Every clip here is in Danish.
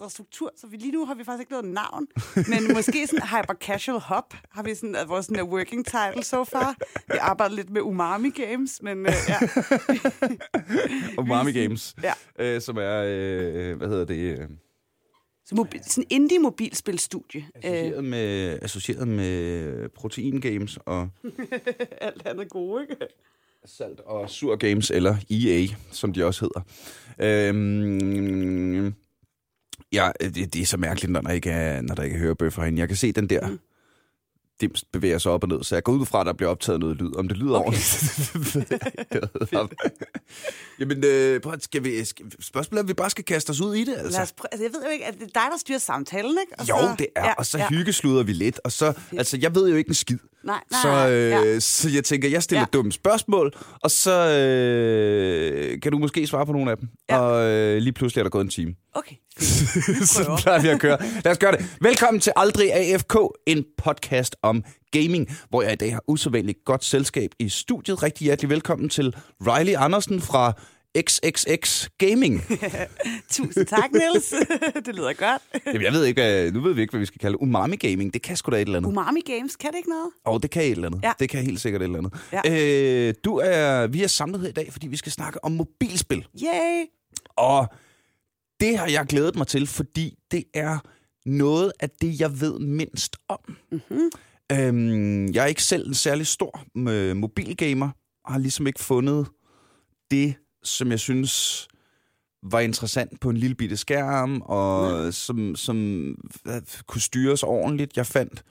ændret struktur, så vi, lige nu har vi faktisk ikke noget navn. Men måske sådan Hyper Casual Hop har vi sådan, at vores sådan, working title so far. Vi arbejder lidt med Umami Games, men uh, ja. Umami Games, Ja. øh, som er, øh, hvad hedder det, øh, Så mobil, sådan indie-mobilspilstudie. Øh, associeret, med, associeret med Protein Games og alt andet gode, ikke? Salt og Sur Games, eller EA, som de også hedder. Øhm, ja, det, det er så mærkeligt, når der ikke er, når der ikke er hørebøffer herinde. Jeg kan se den der Mm. dims bevæger sig op og ned, så jeg går ud fra, at der bliver optaget noget lyd. Om det lyder okay. ordentligt. Jamen, øh, prøv, at- skal vi, skal, spørgsmålet er, om vi bare skal kaste os ud i det, altså. Lad os prø- altså, jeg ved jo ikke, at det er dig, der styrer samtalen, ikke? Og Jo, det er, ja, og så ja. hyggesluder vi lidt, og så, altså, jeg ved jo ikke en skid. Nej, nej, Så, øh, ja. så jeg tænker, jeg stiller ja. Dumme spørgsmål, og så øh, kan du måske svare på nogle af dem. Ja. Og øh, lige pludselig er der gået en time. Okay. så plejer vi at køre. Lad os gøre det. Velkommen til Aldrig AFK, en podcast om gaming, hvor jeg i dag har usædvanligt godt selskab i studiet. Rigtig hjertelig velkommen til Riley Andersen fra XXX Gaming. Tusind tak, Niels. det lyder godt. Jamen, jeg ved ikke, hvad, nu ved vi ikke, hvad vi skal kalde det. Umami Gaming, det kan sgu da et eller andet. Umami Games, kan det ikke noget? Og oh, det kan et eller andet. Ja. Det kan helt sikkert et eller andet. Ja. Øh, du er, vi er samlet her i dag, fordi vi skal snakke om mobilspil. Yay! Og det har jeg glædet mig til, fordi det er noget af det, jeg ved mindst om. Mm-hmm. Øhm, jeg er ikke selv en særlig stor øh, mobilgamer, og har ligesom ikke fundet det, som jeg synes var interessant på en lille bitte skærm, og som, som øh, kunne styres ordentligt. Jeg fandt,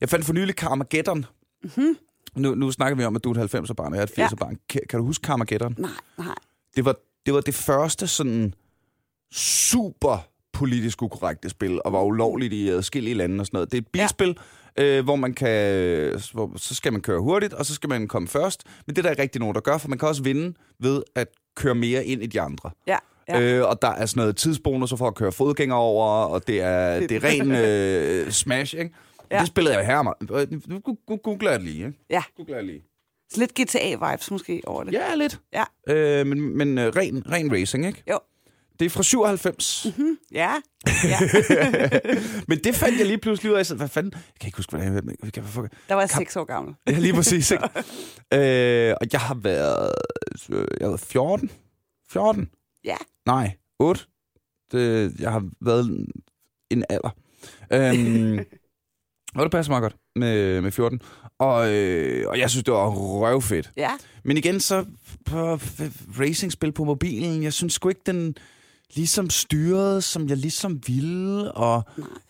jeg fandt for nylig Carmageddon. Mm-hmm. Nu, nu snakker vi om, at du er et 90'er-barn, og jeg er et 80'er Ja. barn. Kan, kan du huske Carmageddon? Nej, nej. Det var, det var det første sådan super politisk ukorrekte spil, og var ulovligt i adskillige lande og sådan noget. Det er et bilspil, ja. øh, hvor man kan, hvor, så skal man køre hurtigt, og så skal man komme først. Men det er der ikke rigtig nogen, der gør, for man kan også vinde ved at køre mere ind i de andre. Ja, ja. Øh, og der er sådan noget tidsbonus for at køre fodgænger over, og det er, det er ren øh, smash, ikke? Ja. Det spillede jeg her, mig. Nu googler jeg det lige, ikke? ja. Googler jeg lige. Så lidt GTA-vibes måske over det. Ja, lidt. Ja. Øh, men men øh, ren, ren racing, ikke? Jo. Det er fra 97. Mm-hmm. Ja. ja. Men det fandt jeg lige pludselig ud af. Hvad fanden? Jeg kan ikke huske, hvordan jeg... Hvad, hvad, hvad, Der var jeg seks år gammel. Ja, lige præcis. Ikke? øh, og jeg har været... øh, Jeg har været 14. 14? Ja. Nej, 8. Det, jeg har været en- alder. Øhm, og det passer meget godt med, med 14. Og, øh, og jeg synes, det var røvfedt. Ja. Men igen, så på racingspil på mobilen, jeg synes sgu ikke, den ligesom styrede, som jeg ligesom ville. Og,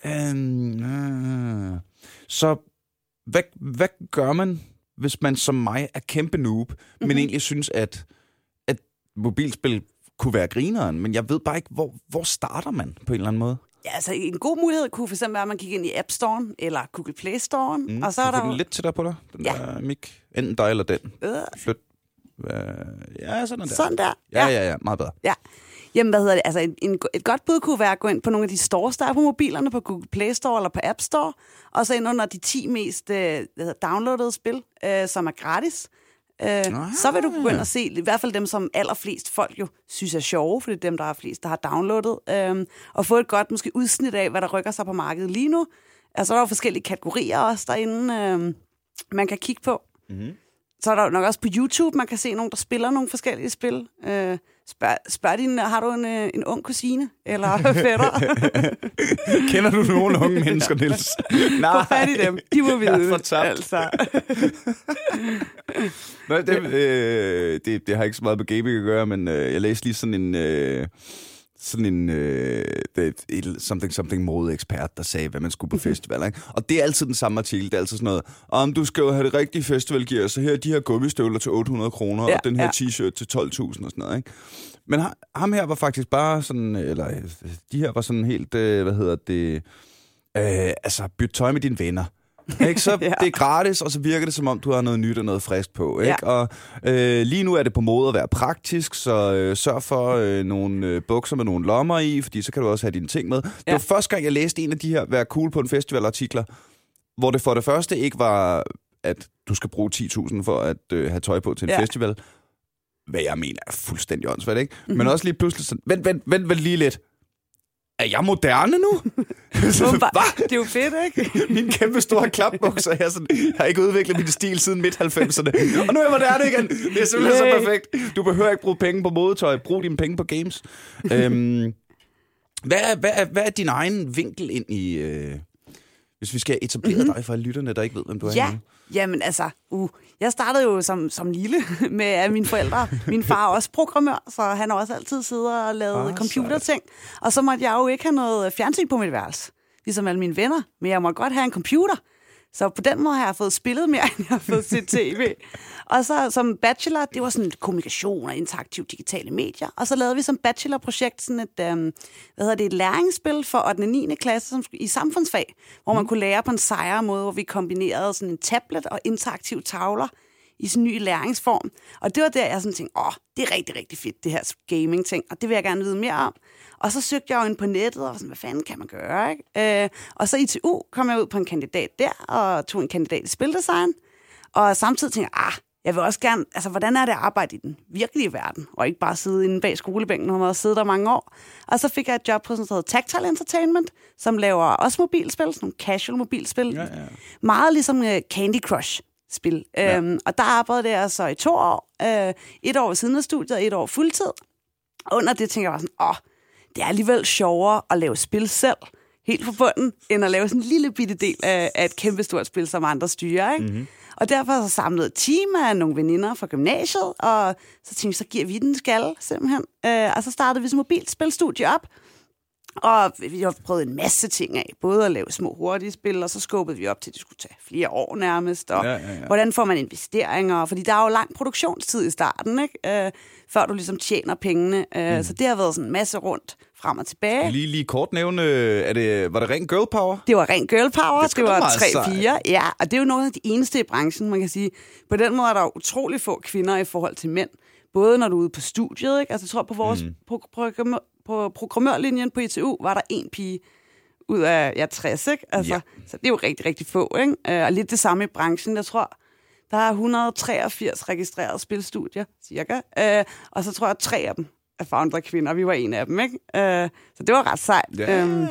øhm, øh. Så hvad, hvad gør man, hvis man som mig er kæmpe noob, mm-hmm. men egentlig synes, at, at mobilspil kunne være grineren, men jeg ved bare ikke, hvor, hvor starter man på en eller anden måde? Ja, altså en god mulighed kunne for eksempel være, at man gik ind i App Store'en eller Google Play Store'en, mm, og så er der få jo... den lidt tættere på dig, den Ja. der mic. Enten dig eller den. Øh, Flyt. Øh, ja, sådan der. sådan der. Ja, ja, ja, meget bedre. Ja. Jamen, hvad hedder det? Altså, en, en, et godt bud kunne være at gå ind på nogle af de stores, der er på mobilerne, på Google Play Store eller på App Store, og så ind under de 10 mest øh, downloadede spil, øh, som er gratis. Øh, så vil du ind og se, i hvert fald dem, som allerflest folk jo synes er sjove, for det er dem, der er flest, der har downloadet, øh, og få et godt måske udsnit af, hvad der rykker sig på markedet lige nu. Altså, der er jo forskellige kategorier også derinde, øh, man kan kigge på. Mm-hmm. Så er der nok også på YouTube, man kan se nogen, der spiller nogle forskellige spil. Øh, spørg, spørg din, har du en, øh, en ung kusine? Eller fætter? Kender du nogle unge mennesker, Niels? Få fat i dem. De må vide Jeg er fortabt. Altså. Nej, det, øh, det, det har ikke så meget med gaming at gøre, men øh, jeg læste lige sådan en... Øh, sådan en øh, something something modeekspert, der sagde, hvad man skulle på Mhm. festival. Ikke? Og det er altid den samme artikel. Det er altid sådan noget, om du skal jo have det rigtige festivalgear, så her er de her gummistøvler til 800 kroner, Ja, og den her ja. t-shirt til 12.000 og sådan noget. Ikke? Men ha- ham her var faktisk bare sådan, eller øh, de her var sådan helt, øh, hvad hedder det, øh, altså byt tøj med dine venner. Ikke? Så Ja. det er gratis, og så virker det som om, du har noget nyt og noget frisk på. Ikke? Ja. Og øh, lige nu er det på mode at være praktisk, så øh, sørg for øh, nogle øh, bukser med nogle lommer i, fordi så kan du også have dine ting med. Det Ja. var første gang, jeg læste en af de her Vær cool på en festival artikler, hvor det for det første ikke var, at du skal bruge 10.000 for at øh, have tøj på til en Ja. festival. Hvad jeg mener er fuldstændig åndssvagt, ikke? Mm-hmm. Mhm. Men også lige pludselig sådan, vent, vent, vent, vent lige lidt. Er jeg moderne nu? Hva? Det er jo fedt, ikke? Min kæmpe store klapbukser. Jeg, sådan, jeg har ikke udviklet min stil siden midt-90'erne. Og nu er jeg moderne igen. Det er simpelthen Yay. så perfekt. Du behøver ikke bruge penge på modetøj. Brug dine penge på games. øhm, hvad, er, hvad, er, hvad er din egen vinkel ind i... Øh, hvis vi skal etablere mm-hmm. dig for lytterne, der ikke ved, hvem du er ja. Jamen altså, uh, jeg startede jo som, som lille med mine forældre. Min far er også programmør, så han har også altid siddet og lavet ah, computerting. Og så måtte jeg jo ikke have noget fjernsyn på mit værelse, ligesom alle mine venner. Men jeg måtte godt have en computer. Så på den måde har jeg fået spillet mere, end jeg har fået set tv. og så som bachelor, det var sådan kommunikation og interaktiv digitale medier. Og så lavede vi som bachelorprojekt sådan et, um, hvad hedder det, et læringsspil for 8. og 9. klasse som, i samfundsfag, hvor man mm. kunne lære på en sejre måde, hvor vi kombinerede sådan en tablet og interaktive tavler i sådan en ny læringsform. Og det var der, jeg sådan tænkte, åh, det er rigtig, rigtig fedt, det her gaming-ting, og det vil jeg gerne vide mere om. Og så søgte jeg jo ind på nettet, og var sådan, hvad fanden kan man gøre, ikke? Øh, og så i TU kom jeg ud på en kandidat der, og tog en kandidat i spildesign. Og samtidig tænkte jeg, ah, jeg vil også gerne, altså hvordan er det at arbejde i den virkelige verden, og ikke bare sidde inde bag skolebænken, og har siddet der mange år. Og så fik jeg et job på sådan noget Tactile Entertainment, som laver også mobilspil, sådan nogle casual mobilspil. Ja, ja. Meget ligesom uh, Candy Crush spil. Ja. Øhm, og der arbejdede jeg så i to år. Øh, et år ved siden af studiet, et år fuldtid. Og under det tænkte jeg bare sådan, åh, det er alligevel sjovere at lave spil selv, helt fra bunden, end at lave sådan en lille bitte del af, af et kæmpestort spil, som andre styrer. Ikke? Mm-hmm. Og derfor så samlede et team af nogle veninder fra gymnasiet, og så tænkte vi, så giver vi den skal, simpelthen. Øh, og så startede vi som mobilspilstudie op, og vi har prøvet en masse ting af, både at lave små hurtige spil, og så skubbede vi op til, at det skulle tage flere år nærmest, og ja, ja, ja. hvordan får man investeringer, fordi der er jo lang produktionstid i starten, ikke? Øh, før du ligesom tjener pengene. Øh, mm. Så det har været sådan en masse rundt frem og tilbage. Lige, lige kort nævne, er det, var det ren girl power? Det var ren girl power, det, det var 3-4, ja, og det er jo nogle af de eneste i branchen, man kan sige. På den måde er der utrolig få kvinder i forhold til mænd både når du er ude på studiet, ikke? Altså, jeg tror, på vores mm. På programmørlinjen på ITU var der en pige ud af ja, 60, ikke? Altså, ja. Så det er jo rigtig, rigtig få, ikke? Øh, og lidt det samme i branchen. Jeg tror, der er 183 registrerede spilstudier, cirka. Øh, og så tror jeg, at tre af dem af founder-kvinder. Vi var en af dem, ikke? Uh, så det var ret sejt. Ja. Um,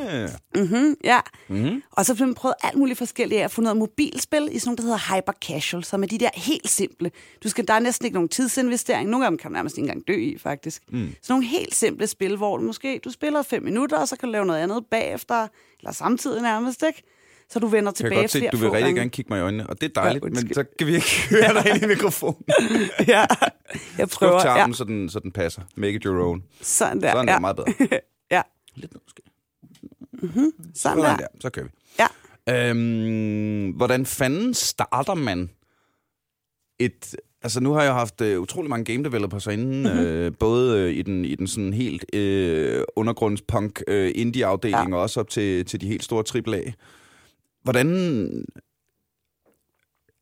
mm-hmm, ja. Mm-hmm. Og så har vi prøvet alt muligt forskelligt. at få noget mobilspil i sådan nogle, der hedder hyper casual, som er de der helt simple. Du skal, der er næsten ikke nogen tidsinvestering. Nogle af dem kan du nærmest ikke engang dø i, faktisk. Mm. Så nogle helt simple spil, hvor du måske du spiller fem minutter, og så kan du lave noget andet bagefter, eller samtidig nærmest, ikke? Så du vender tilbage jeg kan godt se, du vil rigtig gerne kigge mig i øjnene, og det er dejligt, ja, men så kan vi ikke høre dig ind i mikrofonen. ja, jeg prøver. Skub ja. så, den, så den passer. Make it your own. Sådan der. Sådan ja. er meget bedre. ja. Lidt ned, måske. Mm-hmm. Sådan, Sådan der. der. Så kører vi. Ja. Øhm, hvordan fanden starter man et... Altså, nu har jeg haft uh, utrolig mange game developers herinde, mm-hmm. øh, både uh, i den, i den sådan helt uh, undergrundspunk uh, indie-afdeling, ja. og også op til, til de helt store AAA. Hvordan...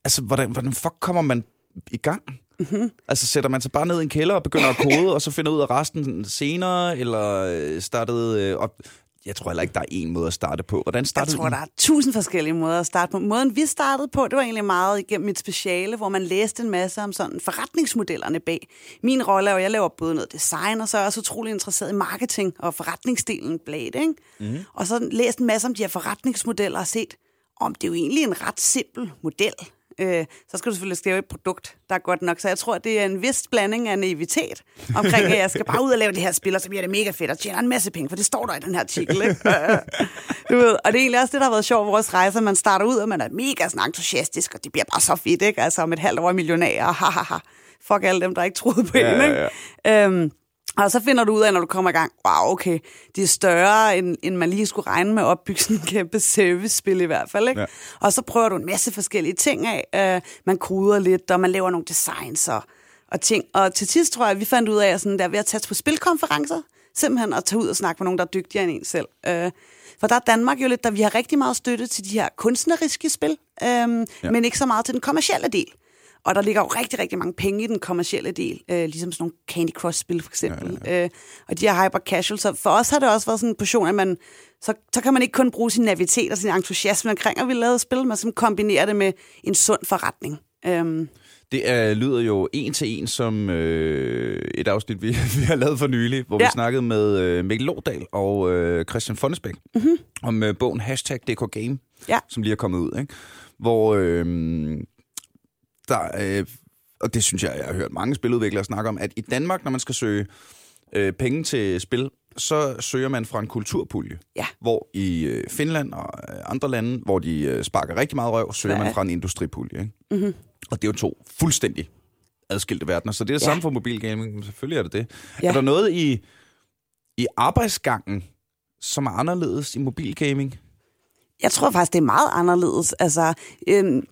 Altså, hvordan, hvordan fuck kommer man i gang? Mm-hmm. Altså, sætter man sig bare ned i en kælder og begynder at kode, og så finder ud af resten senere, eller øh, startede øh, op... Jeg tror heller ikke, der er en måde at starte på. Hvordan startede Jeg tror, der er tusind forskellige måder at starte på. Måden, vi startede på, det var egentlig meget igennem mit speciale, hvor man læste en masse om sådan forretningsmodellerne bag. Min rolle er jo, jeg laver både noget design, og så er jeg også utrolig interesseret i marketing og forretningsdelen bag det. Ikke? Mm. Og så læste en masse om de her forretningsmodeller og set, om det er jo egentlig en ret simpel model. Øh, så skal du selvfølgelig skrive et produkt, der er godt nok. Så jeg tror, det er en vis blanding af naivitet omkring, at jeg skal bare ud og lave det her spil, og så bliver det mega fedt og tjener en masse penge, for det står der i den her artikel. Ikke? du ved, og det er egentlig også det, der har været sjovt vores rejser. Man starter ud, og man er mega sådan entusiastisk, og det bliver bare så fedt. Ikke? Altså om et halvt år millionær, og ha, ha, ha. Fuck alle dem, der ikke troede på ja, en. Ikke? Ja, ja. Øhm, og så finder du ud af, når du kommer i gang, wow, okay, det er større, end, end man lige skulle regne med at opbygge sådan en kæmpe service-spil i hvert fald. Ikke? Ja. Og så prøver du en masse forskellige ting af. Uh, man koder lidt, og man laver nogle designs og, og ting. Og til sidst tror jeg, at vi fandt ud af, at sådan der, ved at tage på spilkonferencer, simpelthen at tage ud og snakke med nogen, der er dygtigere end en selv. Uh, for der er Danmark jo lidt, der vi har rigtig meget støtte til de her kunstneriske spil, um, ja. men ikke så meget til den kommercielle del. Og der ligger jo rigtig, rigtig mange penge i den kommercielle del, øh, ligesom sådan nogle Candy Crush-spil for eksempel. Ja, ja. Øh, og de er hyper casual, så for os har det også været sådan en portion, at man, så, så kan man ikke kun bruge sin navitet og sin entusiasme omkring at vi lavede spil, men som kombinerer det med en sund forretning. Øhm. Det er, lyder jo en til en som øh, et afsnit, vi, vi har lavet for nylig, hvor ja. vi snakkede med øh, Mikkel Lodal og øh, Christian Fonnesbæk mm-hmm. om øh, bogen Hashtag DK Game, Ja. som lige er kommet ud. Ikke? Hvor øh, der, øh, og det synes jeg, jeg har hørt mange spiludviklere snakke om, at i Danmark, når man skal søge øh, penge til spil, så søger man fra en kulturpulje. Ja. Hvor i øh, Finland og øh, andre lande, hvor de øh, sparker rigtig meget røv, søger Ja. man fra en industripulje. Ikke? Mm-hmm. Og det er jo to fuldstændig adskilte verdener. Så det er det Ja. samme for mobilgaming. men Selvfølgelig er det det. Ja. Er der noget i, i arbejdsgangen, som er anderledes i mobilgaming? Jeg tror faktisk, det er meget anderledes. Altså, øhm,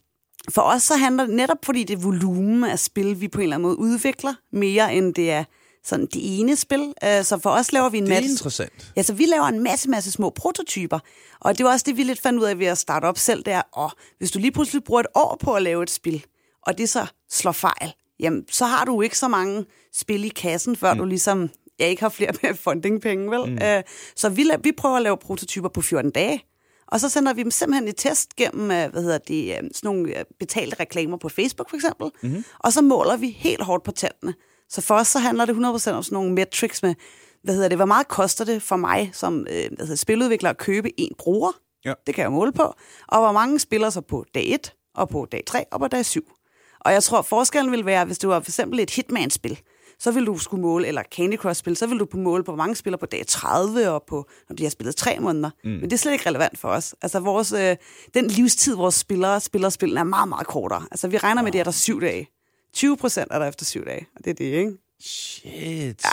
for os så handler det netop, fordi det volumen af spil, vi på en eller anden måde udvikler, mere end det er sådan det ene spil. Øh, så for os laver vi en Det er masse... interessant. Ja, så vi laver en masse, masse små prototyper. Og det var også det, vi lidt fandt ud af ved at starte op selv, det er, åh, hvis du lige pludselig bruger et år på at lave et spil, og det så slår fejl, jamen, så har du ikke så mange spil i kassen, før mm. du ligesom ja, ikke har flere med fundingpenge, vel? Mm. Øh, så vi, la- vi prøver at lave prototyper på 14 dage, og så sender vi dem simpelthen i test gennem, øh, hvad hedder det, øh, sådan nogle øh, betalte reklamer på Facebook for eksempel, mm-hmm. og så måler vi helt hårdt på tallene. Så for os så handler det 100% om sådan nogle metrics med, hvad hedder det, hvor meget koster det for mig som hvad hedder, spiludvikler at købe en bruger? Ja. Det kan jeg måle på. Og hvor mange spiller så på dag 1, og på dag 3, og på dag 7. Og jeg tror, forskellen vil være, hvis du har for eksempel et Hitman-spil, så vil du skulle måle, eller Candy Crush-spil, så vil du på måle på, hvor mange spiller på dag 30, og på, når de har spillet tre måneder. Mm. Men det er slet ikke relevant for os. Altså, vores, øh, den livstid, vores spillere spiller spillene, er meget, meget kortere. Altså, vi regner med, det er der syv dage. 20 procent er der efter syv dage, og det er det, ikke? Shit. Ja.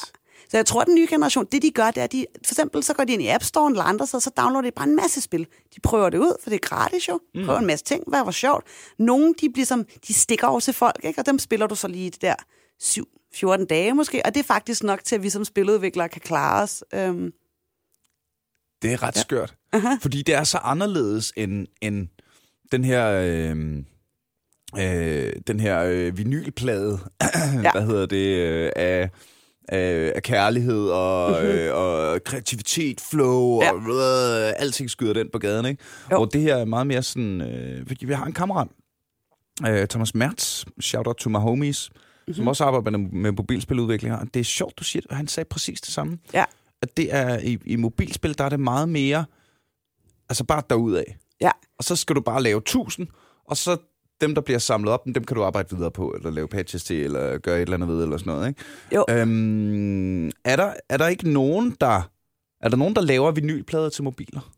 Så jeg tror, at den nye generation, det de gør, det er, at de, for eksempel så går de ind i App Store eller andre steder, så downloader de bare en masse spil. De prøver det ud, for det er gratis jo. Prøver en masse ting, hvad var sjovt. Nogle, de, bliver som, de stikker over til folk, ikke? og dem spiller du så lige det der 7-14 dage måske, og det er faktisk nok til, at vi som spiludviklere kan klare os. Øhm, Det er ret ja. skørt. Uh-huh. Fordi det er så anderledes end, end den her... Øh, øh, den her øh, vinylplade, ja. hvad hedder det, øh, af, af, af kærlighed og, øh, og kreativitet, flow, Ja. og øh, alting skyder den på gaden, ikke? Jo. Hvor det her er meget mere sådan... Øh, fordi vi har en kammerat, øh, Thomas Mertz, shout out to my homies, mm-hmm. som også arbejder med, med mobilspiludviklinger. Det er sjovt, du siger det, og han sagde præcis det samme. ja, At det er i, i mobilspil, der er det meget mere, altså bare derudad. ja. Og så skal du bare lave 1000, og så dem, der bliver samlet op, dem kan du arbejde videre på, eller lave patches til, eller gøre et eller andet ved, eller sådan noget, ikke? Jo. Øhm, er, der, er der ikke nogen, der... Er der nogen, der laver vinylplader til mobiler?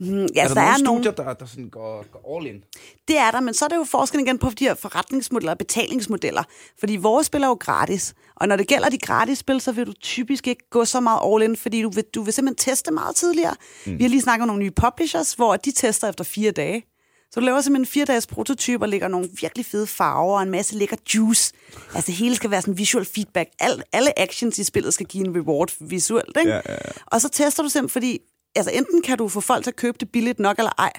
Mm, er ja, der, der nogle er nogle, studier, der, der sådan går, går all in? Det er der, men så er det jo forskellen igen på de her forretningsmodeller og betalingsmodeller. Fordi vores spil er jo gratis, og når det gælder de gratis spil, så vil du typisk ikke gå så meget all in, fordi du vil, du vil simpelthen teste meget tidligere. Mm. Vi har lige snakket om nogle nye publishers, hvor de tester efter fire dage. Så du laver simpelthen en fire-dages prototyp og lægger nogle virkelig fede farver og en masse lækker juice. Altså det hele skal være sådan visual feedback. Al, alle actions i spillet skal give en reward visuelt, ikke? Ja, ja, ja. Og så tester du simpelthen, fordi altså enten kan du få folk til at købe det billigt nok eller ej.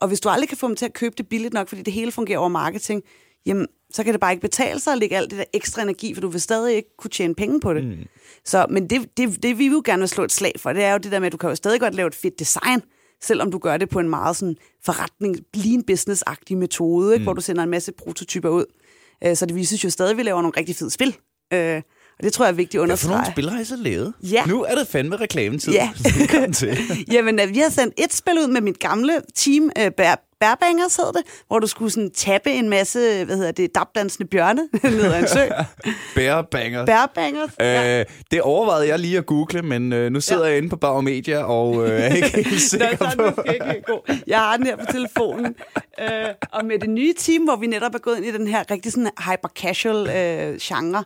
Og hvis du aldrig kan få dem til at købe det billigt nok, fordi det hele fungerer over marketing, jamen, så kan det bare ikke betale sig at lægge alt det der ekstra energi, for du vil stadig ikke kunne tjene penge på det. Mm. Så, men det, det, det, vi jo gerne vil slå et slag for, det er jo det der med, at du kan jo stadig godt lave et fedt design, selvom du gør det på en meget sådan forretning, lean business-agtig metode, ikke? hvor du sender en masse prototyper ud. Øh, Så det viser jo stadig, at vi laver nogle rigtig fede spil. Øh, Og det tror jeg er vigtigt at Hvad for nogle understrege. spil har I så lavet? Ja. Nu er det fandme reklametid. Ja. Til. Jamen, øh, vi har sendt et spil ud med mit gamle team, øh, Bær, Bærbangers hed det, hvor du skulle sådan tappe en masse, hvad hedder det, dabdansende bjørne ned ad en sø. Bærbangers. Ja. Øh, det overvejede jeg lige at google, men øh, nu sidder ja. jeg inde på Bauer Media og øh, er ikke helt Nå, sikker er på... ikke god. Jeg har den her på telefonen. Øh, og med det nye team, hvor vi netop er gået ind i den her rigtig sådan hyper-casual øh, genre,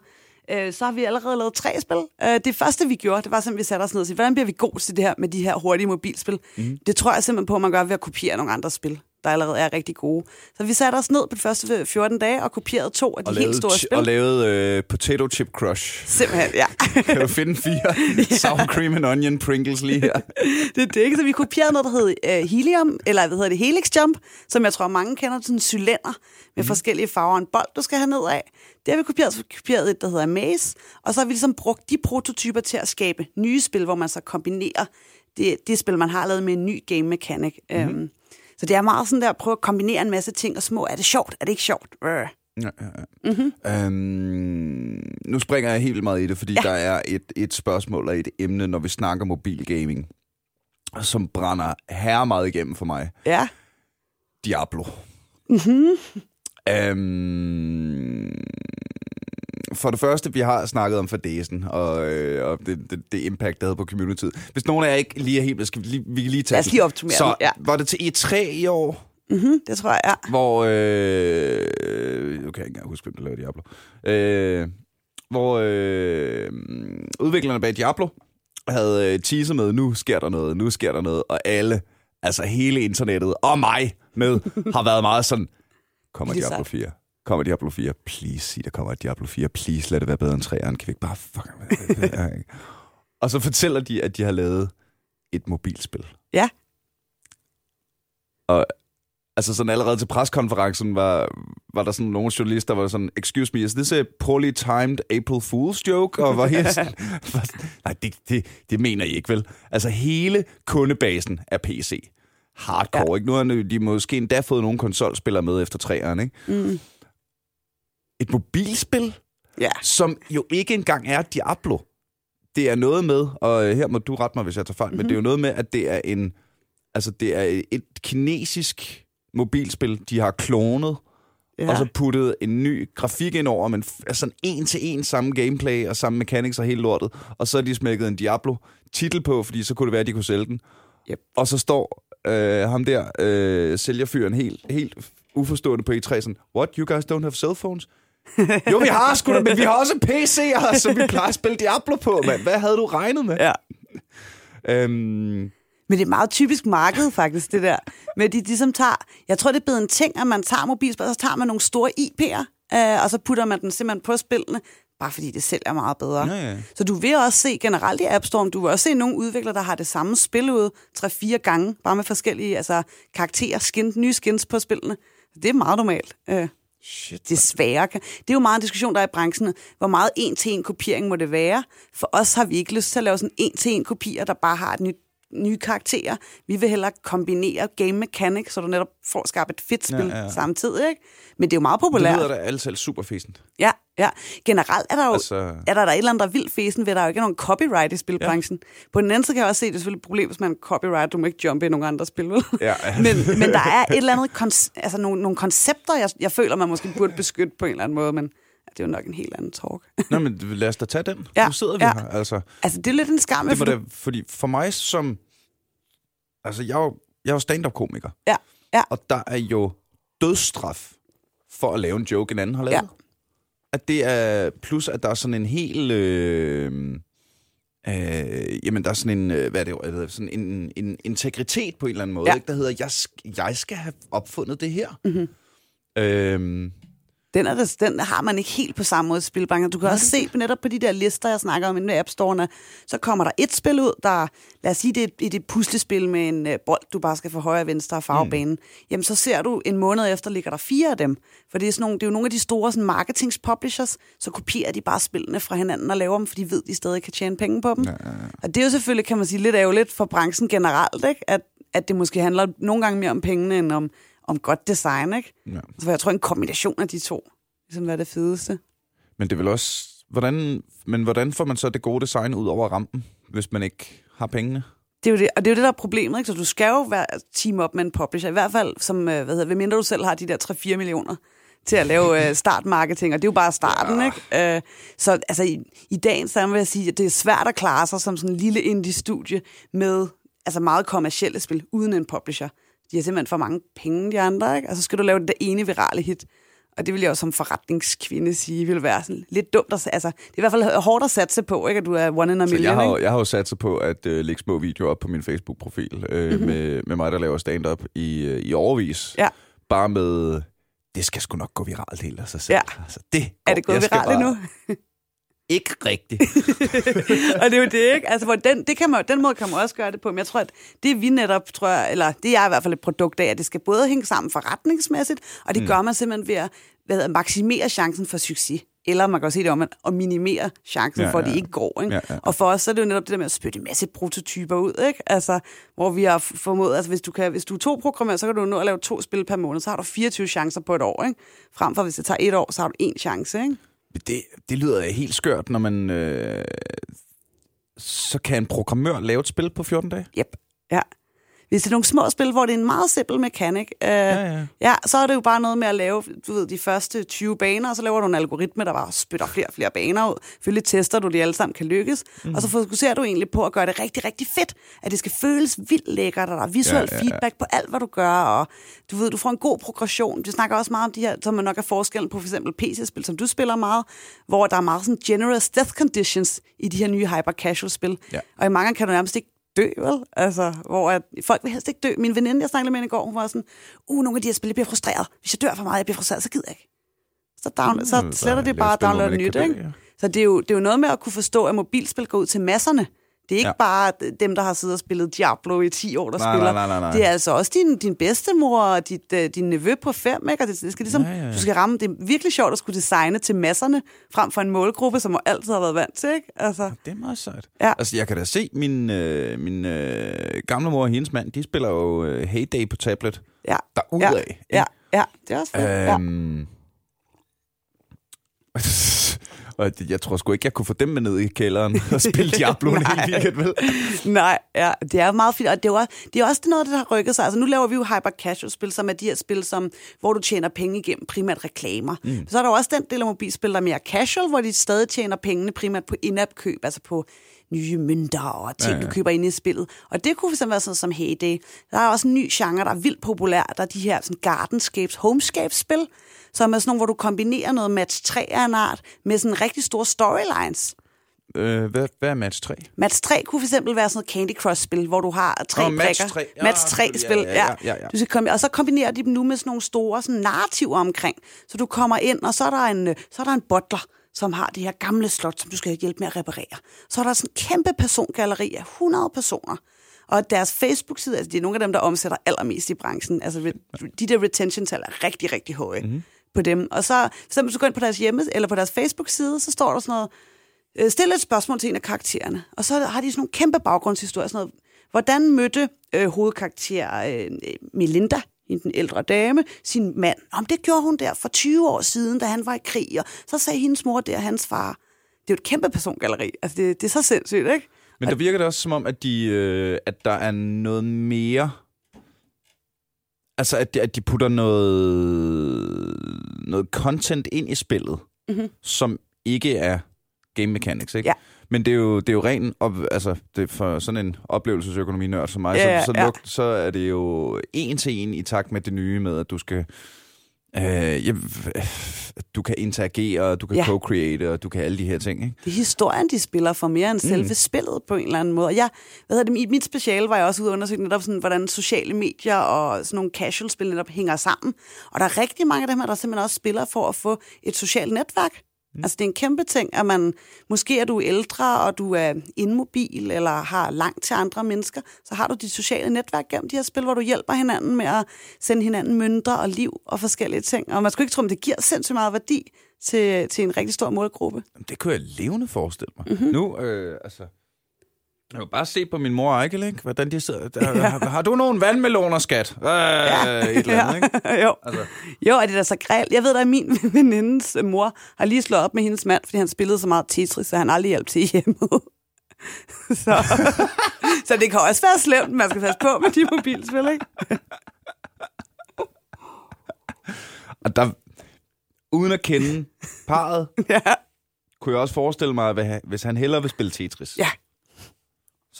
øh, så har vi allerede lavet tre spil. Øh, det første, vi gjorde, det var simpelthen, at vi satte os ned og sagde, hvordan bliver vi gode til det her med de her hurtige mobilspil? Mm. Det tror jeg simpelthen på, at man gør ved at kopiere nogle andre spil der allerede er rigtig gode. Så vi satte os ned på de første 14 dage og kopierede to af de Og helt lavede, store spil. og lavede øh, Potato Chip Crush. Simpelthen, ja. Kan du finde fire sour cream and onion Pringles lige her? det er det, ikke? Så vi kopierede noget, der hed uh, Helium, eller hvad hedder det, Helix Jump, som jeg tror, mange kender, sådan en cylinder med mm. forskellige farver og en bold, du skal have ned af. Det har vi kopieret, så vi kopieret et, der hedder Maze, og så har vi ligesom brugt de prototyper til at skabe nye spil, hvor man så kombinerer det, det spil, man har lavet med en ny game mechanic. Mm. Um, så det er meget sådan der at prøve at kombinere en masse ting og små. Er det sjovt? Er det ikke sjovt? Øh. Ja, ja, ja. Mm-hmm. Øhm, nu springer jeg helt vildt meget i det, fordi ja. der er et, et spørgsmål og et emne, når vi snakker mobilgaming, som brænder her meget igennem for mig. Ja. Diablo. Mm-hmm. Øhm, for det første, vi har snakket om fadesen og, øh, og det, det, det impact, det havde på community. Hvis nogen af jer ikke lige er helt, skal vi, lige, vi kan lige tage Lad os lige optimere Så den, ja. var det til E3 i år, Mm-hmm, det tror jeg, ja. hvor... Øh, nu kan jeg ikke engang huske, hvem der lavede Diablo. Øh, hvor øh, udviklerne bag Diablo havde øh, teaser med, nu sker der noget, nu sker der noget, og alle, altså hele internettet, og mig med, har været meget sådan, kommer Diablo så. 4? Kommer Diablo 4? Please sig, der kommer Diablo 4. Please, lad det være bedre end 3'eren. Kan vi ikke bare fucking... og så fortæller de, at de har lavet et mobilspil. Ja. Og altså sådan allerede til preskonferencen var, var der sådan nogle journalister, der var sådan, excuse me, is this a poorly timed April Fool's joke? Og var helt sådan, var nej, det, det, det mener I ikke, vel? Altså hele kundebasen er PC. Hardcore, ja. ikke? Nu har de måske endda fået nogle konsolspillere med efter træerne, ikke? Mm. Et mobilspil, Ja. som jo ikke engang er Diablo. Det er noget med, og øh, her må du rette mig, hvis jeg tager fejl, mm-hmm. men det er jo noget med, at det er en, altså det er et kinesisk mobilspil, de har klonet, ja. og så puttet en ny grafik ind over, men altså en en til en samme gameplay og samme mechanics og hele lortet, og så har de smækket en Diablo-titel på, fordi så kunne det være, at de kunne sælge den. Yep. Og så står øh, ham der, øh, sælgerfyren, helt, helt uforstående på E3, sådan, what, you guys don't have cell phones? Jo, vi har sgu da, men vi har også PC'er, som vi plejer at spille Diablo på, mand. Hvad havde du regnet med? ja. Øhm, Men det er meget typisk marked, faktisk, det der. Med de ligesom tager... Jeg tror, det er blevet en ting, at man tager mobilspil, og så tager man nogle store IP'er, øh, og så putter man den simpelthen på spillene, bare fordi det sælger meget bedre. Ja, ja. Så du vil også se generelt i App Store, du vil også se nogle udviklere, der har det samme spil ud 3-4 gange, bare med forskellige altså, karakterer, skin, nye skins på spillene. Det er meget normalt. Øh, shit. desværre. Det er jo meget en diskussion, der er i branchen. Hvor meget en-til-en kopiering må det være? For os har vi ikke lyst til at lave sådan en-til-en kopier, der bare har et nyt nye karakterer. Vi vil hellere kombinere game mechanics, så du netop får skabt et fedt spil Ja, ja, ja, ja, ja. samtidig. Ikke? Men det er jo meget Det populært. lyder da alt selv super fæsent. Ja, ja. Generelt er der jo Altså- er der, der er et eller andet, der er vildt fæsen ved, der er jo ikke nogen copyright i spilbranchen. Ja. På den anden side kan jeg også se, at det er selvfølgelig et problem, hvis man copyright, du må ikke jumpe i nogle andre spil. vel? Ja. men, men der er et eller andet, altså nogle, nogle koncepter, jeg, jeg føler, man måske burde beskytte på en eller anden måde, men ja, det er jo nok en helt anden talk. Nå, men lad os da tage den. Ja, Nu sidder vi ja. her. Altså, altså, det er lidt en skam. det må for da, fordi for mig som... Altså, jeg er jo, jeg er jo stand-up-komiker. Ja, ja. Og der er jo dødsstraf for at lave en joke, en anden har lavet. Ja. At det er... Plus, at der er sådan en hel... Øh, øh, jamen, der er sådan en... øh, Hvad er det? jo? Sådan en, en integritet på en eller anden måde, Ja. ikke? Der hedder, jeg, jeg skal have opfundet det her. Mhm. Mm-hmm. Øhm, Den, er der, den har man ikke helt på samme måde i spilbranchen. Du kan også se netop på de der lister, jeg snakker om inde i App Store'ne, så kommer der et spil ud, der, lad os sige, det er et, et puslespil med en uh, bold, du bare skal få højre og venstre af farvebanen. Mm. Jamen, så ser du en måned efter, ligger der fire af dem. For det er, sådan nogle, det er jo nogle af de store sådan, marketingspublishers, så kopierer de bare spillene fra hinanden og laver dem, for de ved, de stadig kan tjene penge på dem. Ja, ja, ja. Og det er jo selvfølgelig, kan man sige, lidt ærgerligt for branchen generelt, ikke? At, at det måske handler nogle gange mere om pengene, end om, om godt design, ikke? Ja. Så jeg tror, en kombination af de to, ligesom hvad er det fedeste. Men det er vel også... Hvordan, men hvordan får man så det gode design ud over rampen, hvis man ikke har pengene? Det er jo det, og det er jo det, der er problemet, ikke? Så du skal jo være team op med en publisher, i hvert fald, som, øh, hvad hedder, mindre du selv har de der 3-4 millioner til at lave øh, startmarketing, og det er jo bare starten, ja. ikke? Øh, så altså, i, i dagens sammen vil jeg sige, at det er svært at klare sig som sådan en lille indie-studie med altså meget kommercielle spil, uden en publisher. De har simpelthen for mange penge, de andre, ikke? Og så skal du lave det der ene virale hit. Og det vil jeg også som forretningskvinde sige, vil være sådan lidt dumt. At, altså, det er i hvert fald hårdt at satse på, ikke? At du er one in a Så million, jeg har, jo- jeg har jo sat sig på at øh, lægge små videoer op på min Facebook-profil øh, mm-hmm. med, med mig, der laver stand-up i, øh, i overvis. Ja. Bare med, det skal sgu nok gå viralt helt af sig selv. Ja. Altså, det Er det går- gået viralt endnu? Ikke rigtigt. og det er jo det, ikke? Altså, hvor den, det kan man, den måde kan man også gøre det på, men jeg tror, at det vi netop, tror jeg, eller det er i hvert fald et produkt af, at det skal både hænge sammen forretningsmæssigt, og det mm. gør man simpelthen ved at hvad hedder, maksimere chancen for succes. eller man kan også se det om at, minimere chancen Ja, for, at det ja. ikke går. Ikke? Ja, ja. Og for os så er det jo netop det der med at spytte en masse prototyper ud, ikke? Altså, hvor vi har formået, altså hvis du, kan, hvis du er to programmerer, så kan du nå at lave to spil per måned, så har du 24 chancer på et år, ikke? Frem for hvis det tager et år, så har du én chance, ikke? Det, det lyder helt skørt, når man... Øh, så kan en programmør lave et spil på 14 dage? Yep. Ja. Hvis det er nogle små spil, hvor det er en meget simpel mekanik, øh, Ja, ja. ja, så er det jo bare noget med at lave du ved, de første 20 baner, og så laver du en algoritme, der bare spytter flere og flere baner ud. Selvfølgelig tester du, de alle sammen kan lykkes, mm. og så fokuserer du egentlig på at gøre det rigtig, rigtig fedt. At det skal føles vildt lækkert, og der er visuel Ja, ja, ja, feedback på alt, hvad du gør, og du ved, du får en god progression. Vi snakker også meget om de her, som nok er forskellen på for eksempel PC-spil, som du spiller meget, hvor der er meget sådan generous death conditions i de her nye hyper-casual-spil. Ja. Og i mange kan du nærmest ikke dø, vel? Altså, hvor at folk vil helst ikke dø. Min veninde, jeg snakkede med i går, hun var sådan, uh, nogle af de her spil, jeg bliver frustreret. Hvis jeg dør for meget, jeg bliver frustreret, så gider jeg ikke. Så, down, så Mm, sletter så det lav bare at spil, hvor downloade man ikke nyt, ikke? ja. Så det er, jo, det er jo noget med at kunne forstå, at mobilspil går ud til masserne. Det er ikke Ja. bare dem, der har siddet og spillet Diablo i 10 år, der Nej, spiller. nej, nej, nej. Det er altså også din, din bedstemor og dit, uh, din nevø på fem, ikke? Og det, det skal ligesom, Ja, ja, ja. Du skal ramme, det er virkelig sjovt at skulle designe til masserne, frem for en målgruppe, som altid har været vant til, ikke? Altså, Det er meget sejt. Ja. Altså, jeg kan da se, min, øh, min øh, gamle mor og hendes mand, de spiller jo øh, Heyday på tablet. ja. Derudad. Ja, ja, ja, det er også fedt. ja. Og jeg tror sgu ikke, jeg kunne få dem med ned i kælderen og spille Diablo en hel weekend, vel? Nej, ja, det er meget fint, og det er, også, det er også noget, der har rykket sig. Altså, nu laver vi jo hyper casual spil, som er de her spil, som, hvor du tjener penge igennem primært reklamer. Mm. Så er der jo også den del af mobilspil, der er mere casual, hvor de stadig tjener pengene primært på in-app-køb, altså på nye mønter og ting, Ja, ja, ja. ja. du køber ind i spillet. Og det kunne fx være sådan som Heyday. Der er også en ny genre, der er vildt populær. Der er de her sådan gardenscapes, homescapes-spil, som er sådan nogle, hvor du kombinerer noget match 3 af en art med sådan rigtig store storylines. Øh, hvad, hvad er match 3? Match 3 kunne fx være sådan noget Candy Crush-spil, hvor du har tre Åh, Match brikker. 3. Ja, Match 3-spil, ja, ja, ja, ja. Du skal komme, og så kombinerer de dem nu med sådan nogle store sådan narrativer omkring. Så du kommer ind, og så er der en, øh, så er der en butler, som har det her gamle slot, som du skal hjælpe med at reparere. Så er der sådan en kæmpe persongalleri af 100 personer. Og deres Facebook-side, altså det er nogle af dem, der omsætter allermest i branchen. Altså de der retention-tal er rigtig, rigtig høje mm-hmm. på dem. Og så, eksempel, hvis du går ind på deres hjemme, eller på deres Facebook-side, så står der sådan noget, øh, stille et spørgsmål til en af karaktererne. Og så har de sådan nogle kæmpe baggrundshistorier. Sådan noget. Hvordan mødte øh, hovedkarakter øh, Melinda, hende den ældre dame, sin mand? Om det gjorde hun der for 20 år siden, da han var i krig. Og så sagde hendes mor der, hans far. Det er jo et kæmpe persongalleri. Altså, det, det er så sindssygt, ikke? Men der virker det også som om, at, de, øh, at der er noget mere... Altså, at de, at de putter noget, noget content ind i spillet, mm-hmm. som ikke er game mechanics, ikke? Ja. Men det er jo, det er jo ren, op, altså det for sådan en oplevelsesøkonomi-nørd som mig, Ja, så, så, ja. luk, så er det jo en til en i takt med det nye med, at du skal... Øh, ja, du kan interagere, du kan Ja. co-create, og du kan alle de her ting, ikke? Det er historien, de spiller for mere end selve mm. spillet på en eller anden måde. Jeg, hvad hedder det, mit, mit speciale var jeg også ude og undersøge netop sådan, hvordan sociale medier og sådan nogle casual-spil netop hænger sammen. Og der er rigtig mange af dem her, der simpelthen også spiller for at få et socialt netværk. Mm. Altså det er en kæmpe ting, at man, måske er du ældre, og du er immobil, eller har langt til andre mennesker, så har du dit sociale netværk gennem de her spil, hvor du hjælper hinanden med at sende hinanden mønter og liv og forskellige ting. Og man skulle ikke tro, at det giver sindssygt meget værdi til, til en rigtig stor målgruppe. Jamen, Det kunne jeg levende forestille mig. Mhm. Mm-hmm. Nu, øh, altså... Jeg kan bare se på min mor og Eikel, ikke? Hvordan de sidder. Der, ja. har, har du nogen vandmeloner, skat? Øh, ja. Et eller andet, ikke? jo. Altså, jo, og det er da så græl. Jeg ved da, at min venindes mor har lige slået op med hendes mand, fordi han spillede så meget Tetris, så han aldrig hjalp til hjemmet. så, så det kan også være slemt, man skal passe på med de mobilspil, ikke? og der, uden at kende parret, ja. kunne jeg også forestille mig, at hvad- hvis han hellere vil spille Tetris, ja.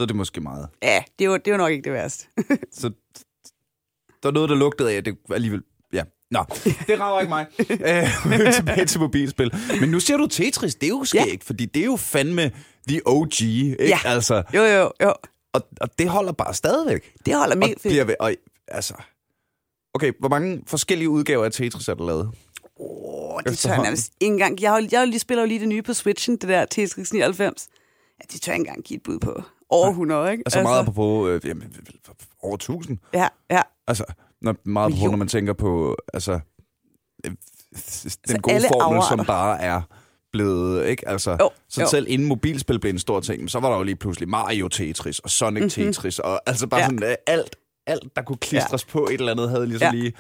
Så er det måske meget. Ja, det jo, det jo nok ikke det værste. Så der er noget, der lugtede af, at det alligevel... Ja. Nå, det rager ikke mig. Øh, tilbage til mobilspil. Men nu ser du Tetris, det er jo skægt, ja. fordi det er jo fandme the OG, ikke? Ja. Altså, jo, jo, jo. og, og det holder bare stadigvæk. Det holder mega fedt. bliver ved, og, altså... Okay, hvor mange forskellige udgaver af Tetris er der lavet? Oh, det tør jeg nærmest ikke engang. Jeg, har, jeg spiller jo lige det nye på Switchen, det der Tetris 99. Ja, det tør jeg ikke engang give et bud på. Over 100, ikke? Altså, meget på øh, jamen, over 1000. Ja, ja. Altså, når, meget på, når man tænker på altså, øh, den Så gode formel, afarter. som bare er blevet, ikke? Altså, Jo, så jo. selv inden mobilspil blev en stor ting, så var der jo lige pludselig Mario Tetris og Sonic mm-hmm. Tetris, og altså bare. Ja. sådan øh, alt, alt, der kunne klistres ja. på et eller andet, havde ligesom Ja. lige...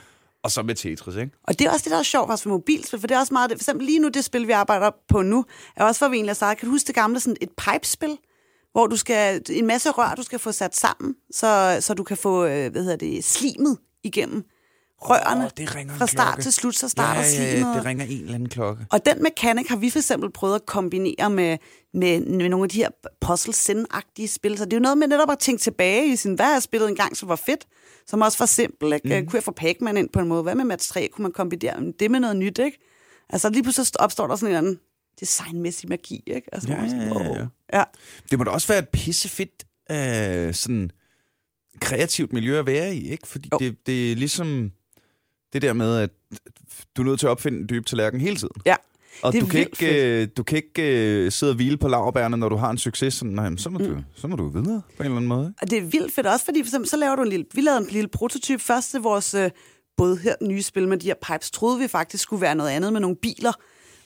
Og så med Tetris, ikke? Og det er også det, der er sjovt også ved mobilspil, for det er også meget... For eksempel lige nu, det spil, vi arbejder på nu, er også for, at vi egentlig har sagt, kan du huske det gamle sådan et pipespil? Hvor du skal... En masse rør, du skal få sat sammen, så, så du kan få, øh, hvad hedder det, slimet igennem rørene. Åh, det ringer fra start klokke. til slut, så starter ja, ja, ja, slimet. det ringer en eller anden klokke. Og den mekanik har vi for eksempel prøvet at kombinere med, med, med nogle af de her puzzle agtige spil. Så det er jo noget med netop at tænke tilbage i sin, hvad har spillet engang, som var fedt, som også var simpelt. Ikke? Mm. Kunne jeg få Pac-Man ind på en måde? Hvad med Match 3? Kunne man kombinere det med noget nyt? Ikke? Altså lige pludselig opstår der sådan en eller anden designmæssig magi. Ikke? Altså, Ja, sådan, ja, ja, ja. wow. ja. Det må da også være et pissefedt øh, sådan kreativt miljø at være i, ikke? Fordi Jo. det, det er ligesom det der med, at du er nødt til at opfinde en dyb tallerken hele tiden. ja. Og du kan, ikke, øh, du kan ikke øh, sidde og hvile på laverbærene, når du har en succes. Sådan, nej, så, må du, så må du videre på en eller anden måde. Og det er vildt fedt også, fordi for eksempel, så laver du en lille, vi lavede en lille prototyp først til vores øh, både her nye spil med de her pipes, troede vi faktisk skulle være noget andet med nogle biler,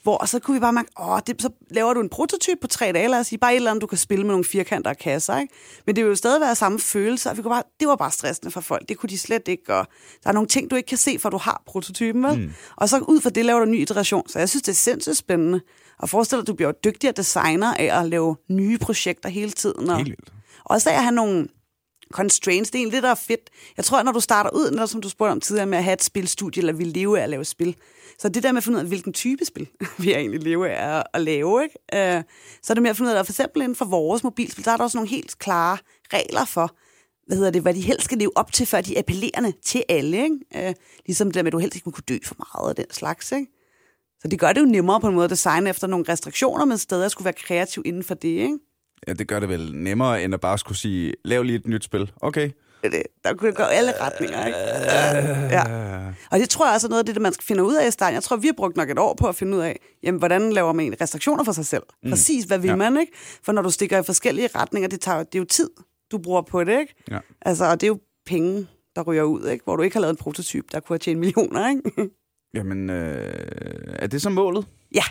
hvor og så kunne vi bare mærke, åh, det, så laver du en prototyp på tre dage, lad os sige, bare et eller andet, du kan spille med nogle firkanter og kasser, ikke? Men det vil jo stadig være samme følelse, og vi kunne bare, det var bare stressende for folk, det kunne de slet ikke, og der er nogle ting, du ikke kan se, for du har prototypen, vel? Mm. Og så ud fra det laver du en ny iteration, så jeg synes, det er sindssygt spændende. Og forestil dig, at du bliver dygtigere designer af at lave nye projekter hele tiden. Og, Helt vildt. også af at have nogle constraints, det er egentlig det, der er fedt. Jeg tror, at når du starter ud, når, som du spurgte om tidligere, med at have et spilstudie, eller vil leve af at lave spil, så det der med at finde ud af, hvilken type spil vi egentlig leve af at- lave, ikke? Øh, så er det med at finde ud af, at for eksempel inden for vores mobilspil, der er der også nogle helt klare regler for, hvad hedder det, hvad de helst skal leve op til, før de er appellerende til alle, ikke? Øh, ligesom det der med, at du helst ikke må kunne dø for meget af den slags, ikke? Så det gør det jo nemmere på en måde at designe efter nogle restriktioner, men stadig at skulle være kreativ inden for det, ikke? Ja, det gør det vel nemmere, end at bare skulle sige, lav lige et nyt spil. Okay. Er. Der kunne gå alle retninger, ikke? Ja. Og det tror jeg også er noget af det, man skal finde ud af i starten. Jeg tror, vi har brugt nok et år på at finde ud af, jamen, hvordan laver man restriktioner for sig selv? Mm. Præcis, hvad vil ja. man, ikke? For når du stikker i forskellige retninger, det, tager, det er jo tid, du bruger på det, ikke? Ja. Altså, og det er jo penge, der ryger ud, ikke? Hvor du ikke har lavet en prototyp, der kunne have tjent millioner, ikke? Jamen, øh, er det så målet? ja.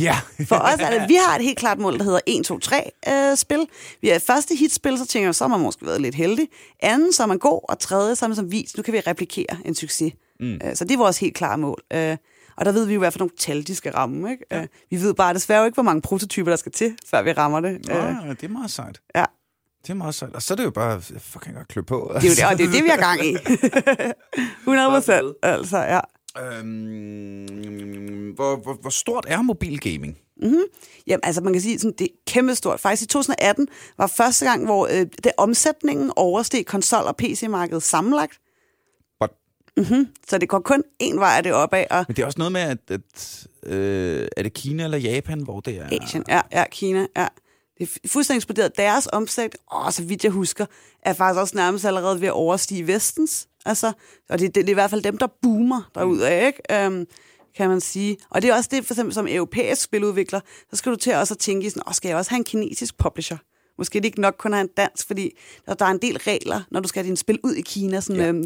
Ja. For os er det, vi har et helt klart mål, der hedder 1, 2, 3 øh, spil. Vi er første hitspil, så tænker jeg, så har man måske været lidt heldig. Anden, så er man god, og tredje, så er man som vis. Nu kan vi replikere en succes. Mm. Øh, så det er vores helt klare mål. Øh, og der ved vi jo, hvad for nogle tal, de skal ramme. Ikke? Ja. Øh, vi ved bare desværre ikke, hvor mange prototyper, der skal til, før vi rammer det. Nå, Øh, ja, det er meget sejt. ja. Det er meget sejt. Og så er det jo bare fucking godt klø på. Det er jo det, og det er det, vi har gang i. 100 procent. Altså, ja. Øhm, hvor, hvor, hvor stort er mobilgaming? Jamen, altså man kan sige, sådan, det er kæmpestort. Faktisk i 2018 var første gang, hvor øh, det omsætningen oversteg konsol- og PC-markedet sammenlagt. What? Mm-hmm. Så det går kun én vej af det opad, og Men det er også noget med, at, at øh, er det Kina eller Japan, hvor det er... Asien, ja, ja, Kina, ja. Det er fuldstændig eksploderet. Deres omsæt, åh, så vidt jeg husker, er faktisk også nærmest allerede ved at overstige vestens. Altså, og det, det, det er i hvert fald dem, der boomer derudad, ikke? Um, kan man sige. Og det er også det, for eksempel som europæisk spiludvikler, så skal du til også at tænke i sådan, åh, skal jeg også have en kinesisk publisher? Måske er det ikke nok kun have en dansk, fordi der, der er en del regler, når du skal have din spil ud i Kina, sådan ja. øhm,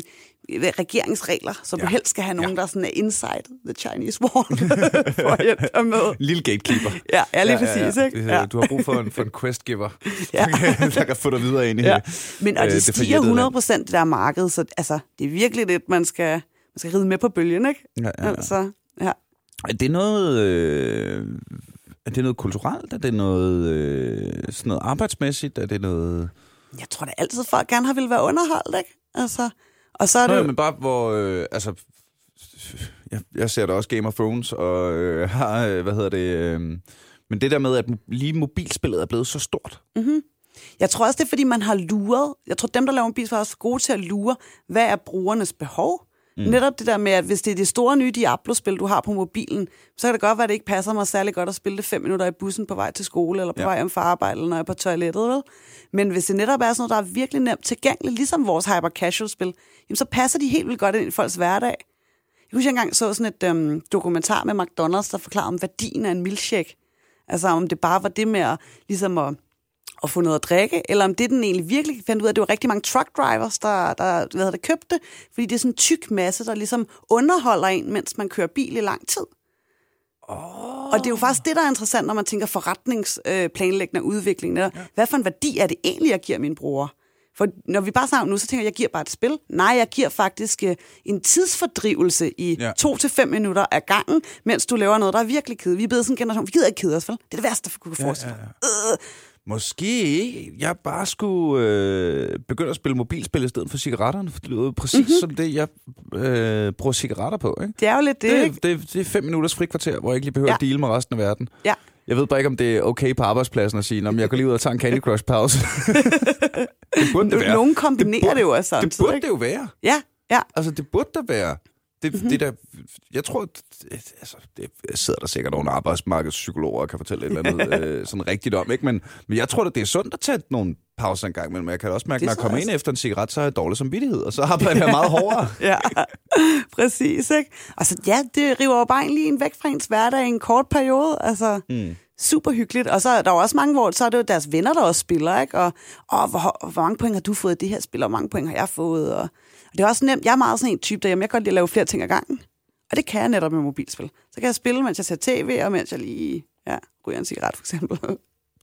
regeringsregler, så ja. Ja. du helst skal have nogen, Ja. der sådan er inside the Chinese wall, for at hjælpe dig med. Lille gatekeeper. Ja, ja lige præcis, ikke? Ja. Ja. Du har brug for en, for en questgiver, Ja. der kan få dig videre ind i Ja. Men, og øh, det det stiger forjættede 100 land. procent, det der marked, så altså, det er virkelig det, man skal, man skal ride med på bølgen, ikke? Ja, ja, ja. Altså, ja. Er det noget... Øh, er det noget kulturelt? Er det noget, øh, sådan noget arbejdsmæssigt? Er det noget... Jeg tror da altid, folk gerne har ville være underholdt, ikke? Altså, og så er det Nå, jo, men bare hvor... Øh, altså, jeg, jeg ser da også Game of Thrones, og øh, har... Øh, hvad hedder det... Øh, men det der med, at lige mobilspillet er blevet så stort. jeg tror også, det er, fordi man har luret. Jeg tror, dem, der laver mobilspil, er også gode til at lure, hvad er brugernes behov? Mm. Netop det der med, at hvis det er det store nye Diablo-spil, du har på mobilen, så kan det godt være, at det ikke passer mig særlig godt at spille det fem minutter i bussen på vej til skole, eller på Ja. vej hjem fra arbejde, eller når jeg er på toilettet. Vel? Men hvis det netop er sådan noget, der er virkelig nemt tilgængeligt, ligesom vores hyper-casual-spil, jamen så passer de helt vildt godt ind i folks hverdag. Jeg husker, jeg engang så sådan et øhm, dokumentar med McDonald's, der forklarede om værdien af en milkshake. Altså om det bare var det med at, ligesom at, at få noget at drikke, eller om det den egentlig virkelig fandt ud af, det var rigtig mange truck drivers, der, der hvad det, købte fordi det er sådan en tyk masse, der ligesom underholder en, mens man kører bil i lang tid. Åh, Og det er jo faktisk det, der er interessant, når man tænker forretningsplanlæggende og udvikling. Ja. Hvad for en værdi er det egentlig, jeg giver mine brugere? For når vi bare snakker nu, så tænker jeg, jeg giver bare et spil. Nej, jeg giver faktisk uh, en tidsfordrivelse i ja. to til fem minutter af gangen, mens du laver noget, der er virkelig kedeligt. Vi er blevet sådan en generation, vi gider ikke kede os, vel? Det er det værste, der kunne forestille ja, ja, ja. Øh. Måske jeg bare skulle øh, begynde at spille mobilspil i stedet for cigaretterne, for det lyder præcis mm-hmm. som det, jeg øh, bruger cigaretter på. Ikke? Det er jo lidt det, det, ikke? Det, det er fem minutters frikvarter, hvor jeg ikke lige behøver ja. at dele med resten af verden. Ja. Jeg ved bare ikke, om det er okay på arbejdspladsen at sige, om jeg går lige ud og tager en Candy Crush pause. det burde det være. Nogen kombinerer det, burde, det jo også samtidig. Det burde det jo være. Ja, ja. Altså, det burde der være. Det, mm-hmm. det der, jeg tror, det, altså, det sidder der sikkert nogle arbejdsmarkedspsykologer og kan fortælle et eller andet øh, sådan rigtigt om, ikke? Men, men jeg tror, at det er sundt at tage nogle pauser en gang, men jeg kan også mærke, at når jeg kommer ind efter en cigaret, så har jeg dårlig samvittighed, og så arbejder jeg meget hårdere. ja, præcis, ikke? Altså, ja, det river jo bare en væk fra ens hverdag i en kort periode, altså... Mm super hyggeligt. Og så er der jo også mange, hvor så er det jo deres venner, der også spiller, ikke? Og, og hvor, hvor mange point har du fået i det her spil, og hvor mange point har jeg fået? Og, og det er også nemt. Jeg er meget sådan en type, der jamen, jeg kan godt lide at lave flere ting ad gangen. Og det kan jeg netop med mobilspil. Så kan jeg spille, mens jeg ser tv, og mens jeg lige ja, ryger en cigaret, for eksempel.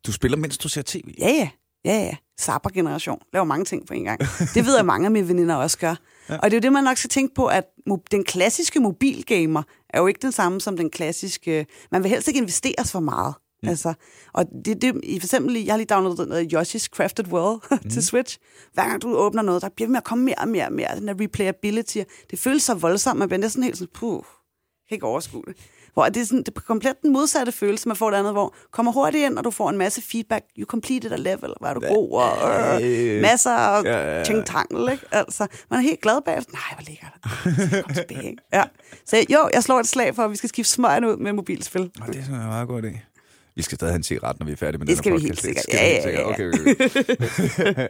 Du spiller, mens du ser tv? Ja, ja. Ja, ja. Sapper-generation. Laver mange ting på en gang. Det ved jeg, mange af mine veninder også gør. Ja. Og det er jo det, man nok skal tænke på, at den klassiske mobilgamer er jo ikke den samme som den klassiske... Man vil helst ikke investeres for meget. Mm. Altså, og det, det, for eksempel, jeg har lige downloadet noget Yoshi's Crafted World mm. til Switch. Hver gang du åbner noget, der bliver ved med at komme mere og mere og mere. Den der replayability. Det føles så voldsomt, man bliver næsten helt sådan, puh, kan ikke overskue det. Hvor det er, sådan, det er komplet den modsatte følelse, man får det andet, hvor kommer hurtigt ind, og du får en masse feedback. You completed a level, var du god, og øh, masser af ja, ja, ting tangel, ikke? Altså, man er helt glad bagefter. Nej, hvor ligger det. Kom tilbage, ikke? Ja. Så jo, jeg slår et slag for, at vi skal skifte smøgen ud med mobilspil. Og det er sådan en meget god idé. Vi skal stadig have en cigaret, når vi er færdige med det den her podcast. Det skal vi helt sikkert. Ja, ja, ja. Okay, okay.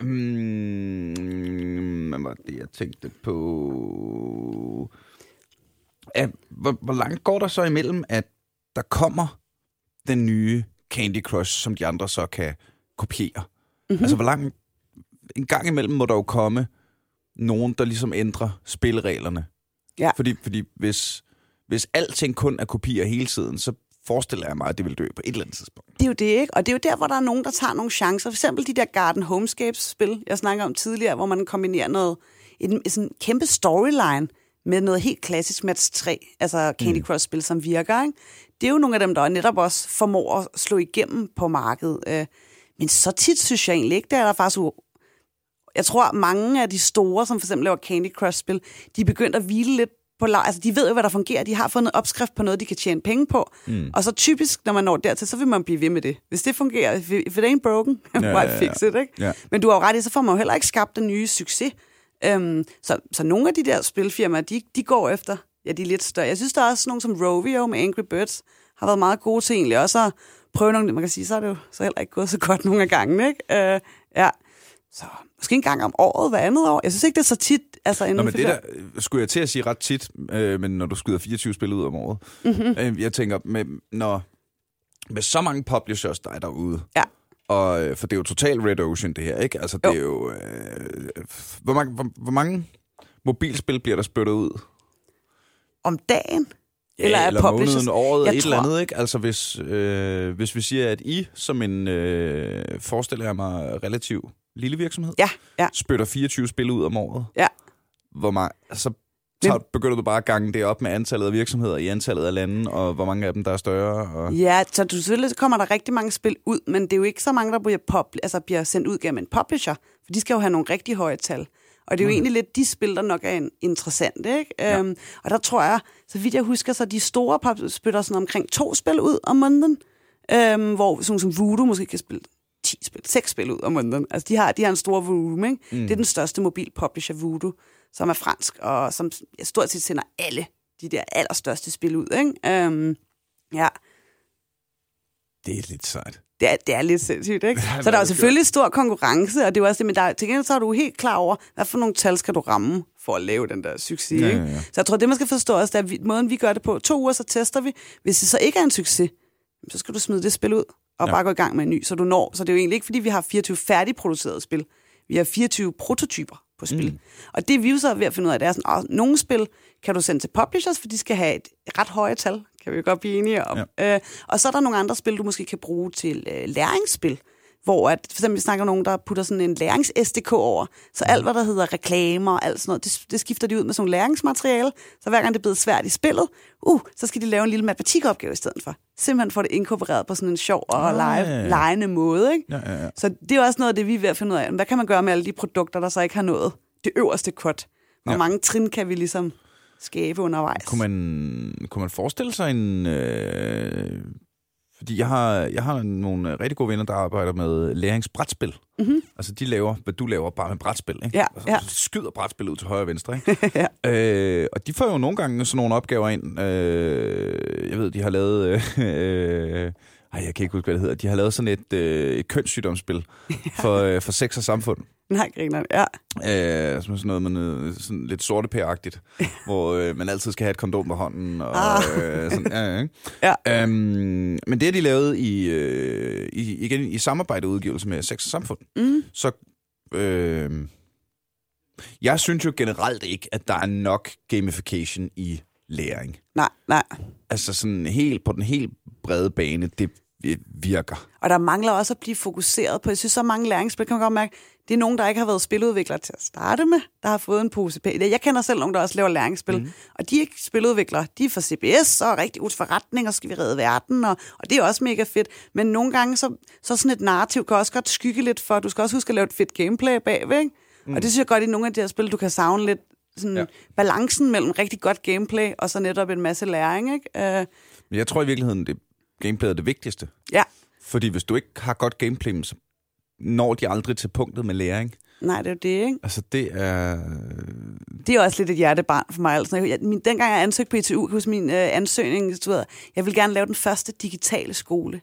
mm, hvad var det, jeg tænkte på? Ja, hvor, hvor langt går der så imellem, at der kommer den nye Candy Crush, som de andre så kan kopiere? Mm-hmm. Altså, hvor langt... En gang imellem må der jo komme nogen, der ligesom ændrer spillereglerne. Ja. Fordi, fordi hvis, hvis alting kun er kopier hele tiden, så forestiller jeg mig, at det vil dø på et eller andet tidspunkt. Det er jo det, ikke? Og det er jo der, hvor der er nogen, der tager nogle chancer. For eksempel de der Garden Homescapes-spil, jeg snakker om tidligere, hvor man kombinerer noget, en, sådan en kæmpe storyline med noget helt klassisk Match 3, altså Candy mm. Crush-spil, som virker. Ikke? Det er jo nogle af dem, der netop også formår at slå igennem på markedet. Øh, men så tit synes jeg egentlig ikke, det er der faktisk jeg tror, mange af de store, som for eksempel laver Candy Crush-spil, de er begyndt at hvile lidt på Altså, de ved jo, hvad der fungerer. De har fundet opskrift på noget, de kan tjene penge på. Mm. Og så typisk, når man når dertil, så vil man blive ved med det. Hvis det fungerer, if it ain't broken, why ja, ja, ja. fix it, ikke? Ja. Men du har jo ret i, så får man jo heller ikke skabt den nye succes. Um, så, så nogle af de der spilfirmaer, de, de går efter, ja, de er lidt større. Jeg synes, der er også nogle som Rovio med Angry Birds, har været meget gode til egentlig også at prøve nogle, man kan sige, så er det jo så heller ikke gået så godt nogle af gangen, ikke? Uh, ja, så måske en gang om året, hver andet år. Jeg synes ikke, det er så tit. Altså, Nå, men det der, skulle jeg til at sige ret tit, øh, men når du skyder 24 spil ud om året. Mm-hmm. Øh, jeg tænker, med, når, med så mange publishers, der er derude, ja. og, øh, for det er jo total red ocean, det her, ikke? Altså, det jo. er jo... Øh, hvor, mange, hvor, hvor mange mobilspil bliver der spyttet ud? Om dagen? Ja, eller, eller måneden, året, jeg et tror... eller andet, ikke? Altså, hvis, øh, hvis vi siger, at I, som en, øh, forestiller jeg mig, relativ lille virksomhed, ja, ja. spytter 24 spil ud om året. Ja. Hvor meget, så tager, begynder du bare at gange det op med antallet af virksomheder i antallet af lande, og hvor mange af dem, der er større. Og... Ja, så du, selvfølgelig kommer der rigtig mange spil ud, men det er jo ikke så mange, der bliver, pop, altså bliver sendt ud gennem en publisher, for de skal jo have nogle rigtig høje tal. Og det er jo mm. egentlig lidt de spil, der nok er interessante. Ikke? Ja. Øhm, og der tror jeg, så vidt jeg husker, så de store spytter sådan omkring to spil ud om måneden, øhm, hvor sådan som Voodoo måske kan spille 10 spil, 6 spil ud om måneden. Altså, de har, de har en stor volume, ikke? Mm. Det er den største mobil publisher, Voodoo, som er fransk, og som stort set sender alle de der allerstørste spil ud, ikke? Um, ja. Det er lidt sejt. Det er, det er lidt sindssygt, ikke? så der er jo selvfølgelig stor konkurrence, og det er også det, men der, til gengæld så er du helt klar over, hvad for nogle tal skal du ramme for at lave den der succes, ja, ikke? Ja, ja. Så jeg tror, det man skal forstå også, det er, at måden vi gør det på, to uger, så tester vi. Hvis det så ikke er en succes, så skal du smide det spil ud og ja. bare gå i gang med en ny, så du når. Så det er jo egentlig ikke, fordi vi har 24 færdigproducerede spil. Vi har 24 prototyper på spil. Mm. Og det vi jo så er ved at finde ud af, det er sådan, at nogle spil kan du sende til publishers, for de skal have et ret højt tal, kan vi jo godt blive enige om. Ja. Øh, og så er der nogle andre spil, du måske kan bruge til øh, læringsspil hvor at, for eksempel vi snakker om nogen, der putter sådan en lærings-SDK over, så alt, hvad der hedder reklamer og alt sådan noget, det, det skifter de ud med sådan nogle læringsmateriale, så hver gang det er blevet svært i spillet, uh, så skal de lave en lille matematikopgave i stedet for. Simpelthen få det inkorporeret på sådan en sjov og ah, lege, ja, ja. legende måde. Ikke? Ja, ja, ja. Så det er også noget af det, vi er ved at finde ud af. Hvad kan man gøre med alle de produkter, der så ikke har nået det øverste cut? Hvor ja. mange trin kan vi ligesom skabe undervejs? Kunne man, kunne man forestille sig en... Øh fordi jeg har, jeg har nogle rigtig gode venner, der arbejder med læringsbrætspil. Mm-hmm. Altså, de laver, hvad du laver, bare med brætspil. Ikke? Ja, altså, ja. Skyder brætspil ud til højre og venstre. Ikke? ja. øh, og de får jo nogle gange sådan nogle opgaver ind. Øh, jeg ved, de har lavet... Øh, ej, jeg kan ikke huske, hvad det hedder. De har lavet sådan et, øh, et kønssygdomsspil for, øh, for sex og samfund. Nej, griner ja. Øh, som sådan noget med sådan lidt sorte agtigt hvor øh, man altid skal have et kondom på hånden. Og, Ah. øh, sådan, ja, ikke? Ja. Øhm, men det har de lavet i, øh, i, igen i samarbejde og udgivelse med Sex og Samfund. Mm. Så øh, jeg synes jo generelt ikke, at der er nok gamification i læring. Nej, nej. Altså sådan helt på den helt brede bane, det virker. Og der mangler også at blive fokuseret på, jeg synes, så mange læringsspil, kan man godt mærke, det er nogen, der ikke har været spiludviklere til at starte med, der har fået en pose penge. Jeg kender selv nogen, der også laver læringsspil, mm. og de er ikke spiludviklere. De er fra CBS og er rigtig ud forretning, og skal vi redde verden, og, og det er også mega fedt. Men nogle gange, så, så sådan et narrativ kan også godt skygge lidt for, du skal også huske at lave et fedt gameplay bagved, ikke? Mm. Og det synes jeg godt i nogle af de her spil, du kan savne lidt sådan ja. balancen mellem rigtig godt gameplay, og så netop en masse læring, ikke? Uh, Men jeg tror i virkeligheden, det gameplay er det vigtigste. Ja. Fordi hvis du ikke har godt gameplay, så når de aldrig til punktet med læring. Nej, det er jo det, ikke? Altså, det er... Det er også lidt et hjertebarn for mig. Altså, jeg, min, dengang jeg ansøgte på ITU, hos min øh, ansøgning, du ved, jeg vil gerne lave den første digitale skole.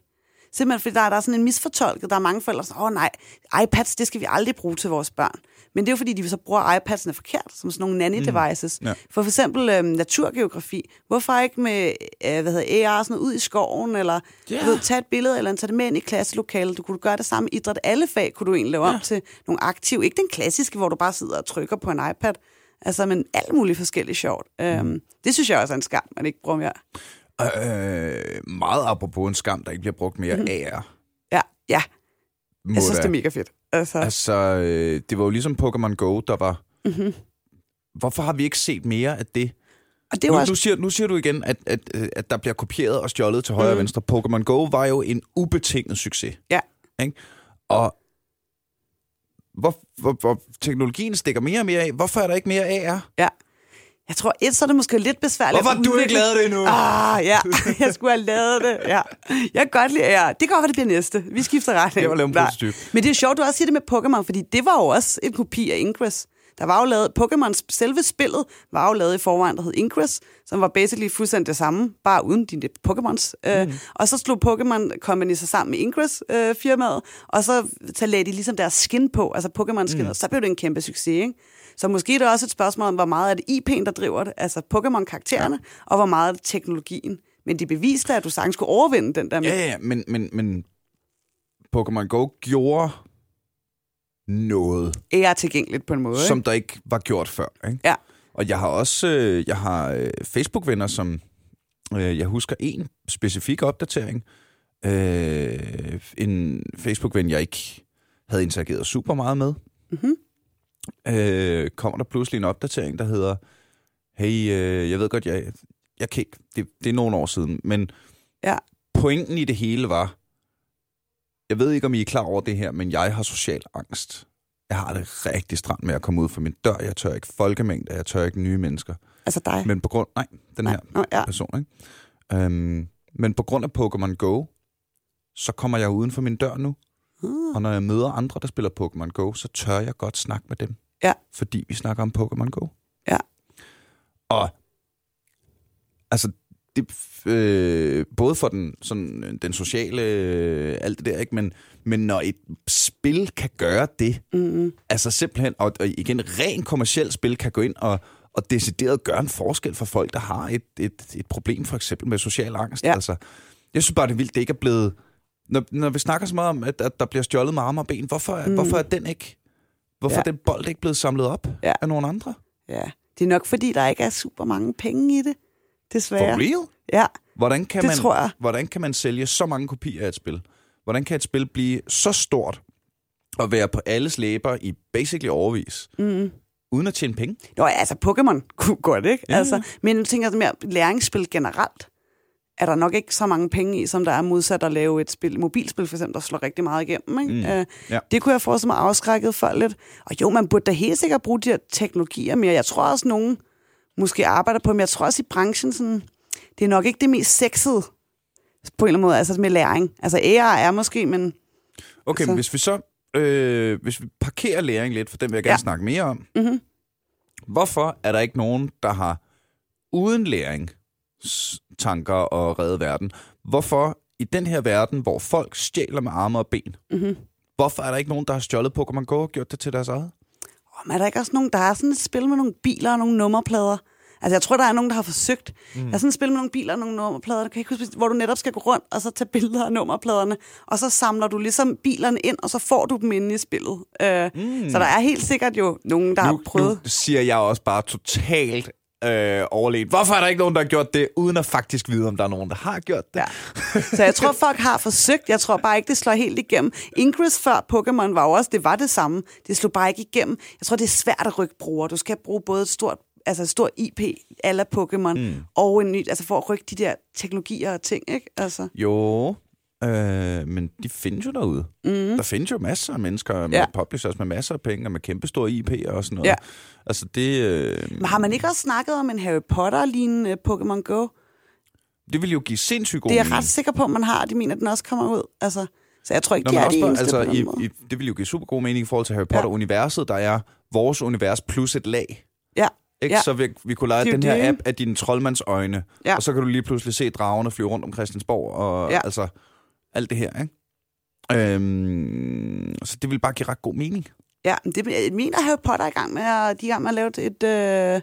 Simpelthen fordi der, der er sådan en misfortolket. Der er mange forældre, der siger, åh nej, iPads, det skal vi aldrig bruge til vores børn. Men det er jo fordi, de så bruger iPadsene forkert, som sådan nogle nanny-devices. Mm. Ja. For eksempel øhm, naturgeografi. Hvorfor ikke med øh, hvad hedder, AR sådan noget ud i skoven, eller yeah. ved, tage et billede, eller tage det med ind i klasselokalet. Du kunne gøre det samme idræt. Alle fag kunne du egentlig lave ja. om til nogle aktive. Ikke den klassiske, hvor du bare sidder og trykker på en iPad. Altså, men alt muligt forskelligt sjovt. Mm. Øhm, det synes jeg også er en skam, man ikke bruger mere. Øh, meget apropos en skam, der ikke bliver brugt mere mm. AR. Ja, ja. Jeg synes, det er mega fedt. Altså, altså øh, det var jo ligesom Pokémon Go, der var... Mm-hmm. Hvorfor har vi ikke set mere af det? Og det nu, også... nu, siger, nu siger du igen, at, at, at der bliver kopieret og stjålet til højre mm. og venstre. Pokémon Go var jo en ubetinget succes. Ja. Ikke? Og hvor, hvor, hvor teknologien stikker mere og mere af, hvorfor er der ikke mere AR? Ja. Jeg tror, et, så er det måske lidt besværligt. Hvorfor har du ikke lavet det endnu? Ah, ja. Jeg skulle have lavet det. Ja. Jeg kan godt lide ja. Det kan godt være, det bliver næste. Vi skifter ret. Det var lavet en Men det er sjovt, du også siger det med Pokémon, fordi det var jo også en kopi af Ingress. Der var jo lavet, Pokémon, selve spillet var jo lavet i forvejen, der hed Ingress, som var basically fuldstændig det samme, bare uden dine Pokémons. Øh, mm. Uh, og så slog Pokémon Company sig sammen med Ingress-firmaet, uh, og så, så lagde de ligesom deres skin på, altså Pokémon-skin, mm. så blev det en kæmpe succes, ikke? Så måske er det også et spørgsmål om, hvor meget er det IP'en, der driver det, altså Pokémon-karaktererne, ja. og hvor meget er det teknologien. Men det beviste, at du sagtens skulle overvinde den der. Med. Ja, ja, men, men, men Pokémon Go gjorde noget. Er tilgængeligt på en måde. Som ikke? der ikke var gjort før. Ikke? Ja. Og jeg har også øh, jeg har øh, Facebook-venner, som øh, jeg husker en specifik opdatering. Øh, en Facebook-ven, jeg ikke havde interageret super meget med. Mm-hmm øh, kommer der pludselig en opdatering, der hedder, hey, øh, jeg ved godt, jeg, jeg kan ikke, det, det er nogle år siden, men ja. pointen i det hele var, jeg ved ikke, om I er klar over det her, men jeg har social angst. Jeg har det rigtig stramt med at komme ud fra min dør. Jeg tør ikke folkemængder, jeg tør ikke nye mennesker. Altså dig? Men på grund... Nej, den nej. her oh, ja. person, ikke? Øhm, men på grund af Pokémon Go, så kommer jeg uden for min dør nu. Uh. Og når jeg møder andre, der spiller Pokémon Go, så tør jeg godt snakke med dem. Ja. Fordi vi snakker om Pokémon Go. Ja. Og altså, det, øh, både for den, sådan, den sociale, øh, alt det der, ikke? Men, men når et spil kan gøre det, mm-hmm. altså simpelthen, og, og igen, rent kommersielt spil kan gå ind og, og decideret gøre en forskel for folk, der har et, et, et problem, for eksempel med social angst. Ja. Altså, jeg synes bare, det er vildt, det ikke er blevet når, når vi snakker så meget om, at, at der bliver stjålet med arme og ben, hvorfor, mm. hvorfor er den ikke Hvorfor Ja. er den bold ikke blevet samlet op Ja. af nogle andre? Ja. Det er nok, fordi der ikke er super mange penge i det, desværre. For real? Ja, Hvordan kan, Det man, tror jeg. hvordan kan man sælge så mange kopier af et spil? Hvordan kan et spil blive så stort og være på alles læber i basically overvis, mm. uden at tjene penge? Nå, ja, altså Pokémon kunne godt, ikke? Ja. Altså, men nu tænker jeg mere, læringsspil generelt er der nok ikke så mange penge i, som der er modsat at lave et spil, mobilspil for eksempel, der slår rigtig meget igennem. Ikke? Mm. Øh, Ja. Det kunne jeg forestille mig afskrækket for lidt. Og jo, man burde da helt sikkert bruge de her teknologier mere. Jeg tror også, nogen måske arbejder på, men jeg tror også i branchen, sådan, det er nok ikke det mest sexede på en eller anden måde, altså med læring. Altså AR er måske, men Okay, Altså- men hvis vi så øh, hvis vi parkerer læring lidt, for den vil jeg gerne Ja. snakke mere om. Mhm. Hvorfor er der ikke nogen, der har uden læring tanker og redde verden? Hvorfor i den her verden, hvor folk stjæler med arme og ben, mm-hmm. hvorfor er der ikke nogen, der har stjålet Pokémon Go og gjort det til deres eget? er der ikke også nogen, der er sådan et spil med nogle biler og nogle nummerplader? Altså, jeg tror, der er nogen, der har forsøgt. Mm. Der er sådan et spil med nogle biler og nogle nummerplader, du kan ikke huske, hvor du netop skal gå rundt og så tage billeder af nummerpladerne, og så samler du ligesom bilerne ind, og så får du dem inde i spillet. Øh, mm. Så der er helt sikkert jo nogen, der nu, har prøvet. nu siger jeg også bare totalt øh, overledt. Hvorfor er der ikke nogen, der har gjort det, uden at faktisk vide, om der er nogen, der har gjort det? Ja. Så jeg tror, folk har forsøgt. Jeg tror bare ikke, det slår helt igennem. Ingress før Pokémon var også, det var det samme. Det slog bare ikke igennem. Jeg tror, det er svært at rykke brugere. Du skal bruge både et stort altså et stort IP alle Pokémon, mm. og en ny, altså for at rykke de der teknologier og ting, ikke? Altså. Jo, øh, men de findes jo derude. Mm. Der findes jo masser af mennesker med Ja. ja. publishers med masser af penge og med kæmpe store IP'er og sådan noget. Ja. Altså det, øh, Men har man ikke også snakket om en Harry Potter-lignende Pokémon Go? det vil jo give sindssygt god Det er jeg ret sikker på, at man har. De mener, at den også kommer ud. Altså, så jeg tror ikke, Nå, de er også de bare, eneste altså, i, måde. i, det vil jo give super god mening i forhold til Harry Potter-universet. Der er vores univers plus et lag. Ja. Ikke? Ja. Så vi, vi kunne lege Det den her det, app af dine troldmandsøjne, Ja. og så kan du lige pludselig se dragerne flyve rundt om Christiansborg, og Ja. altså alt det her, ikke? Øhm, så det vil bare give ret god mening. Ja, men det mener Harry Potter er i gang med at, de gang med at lave et, øh,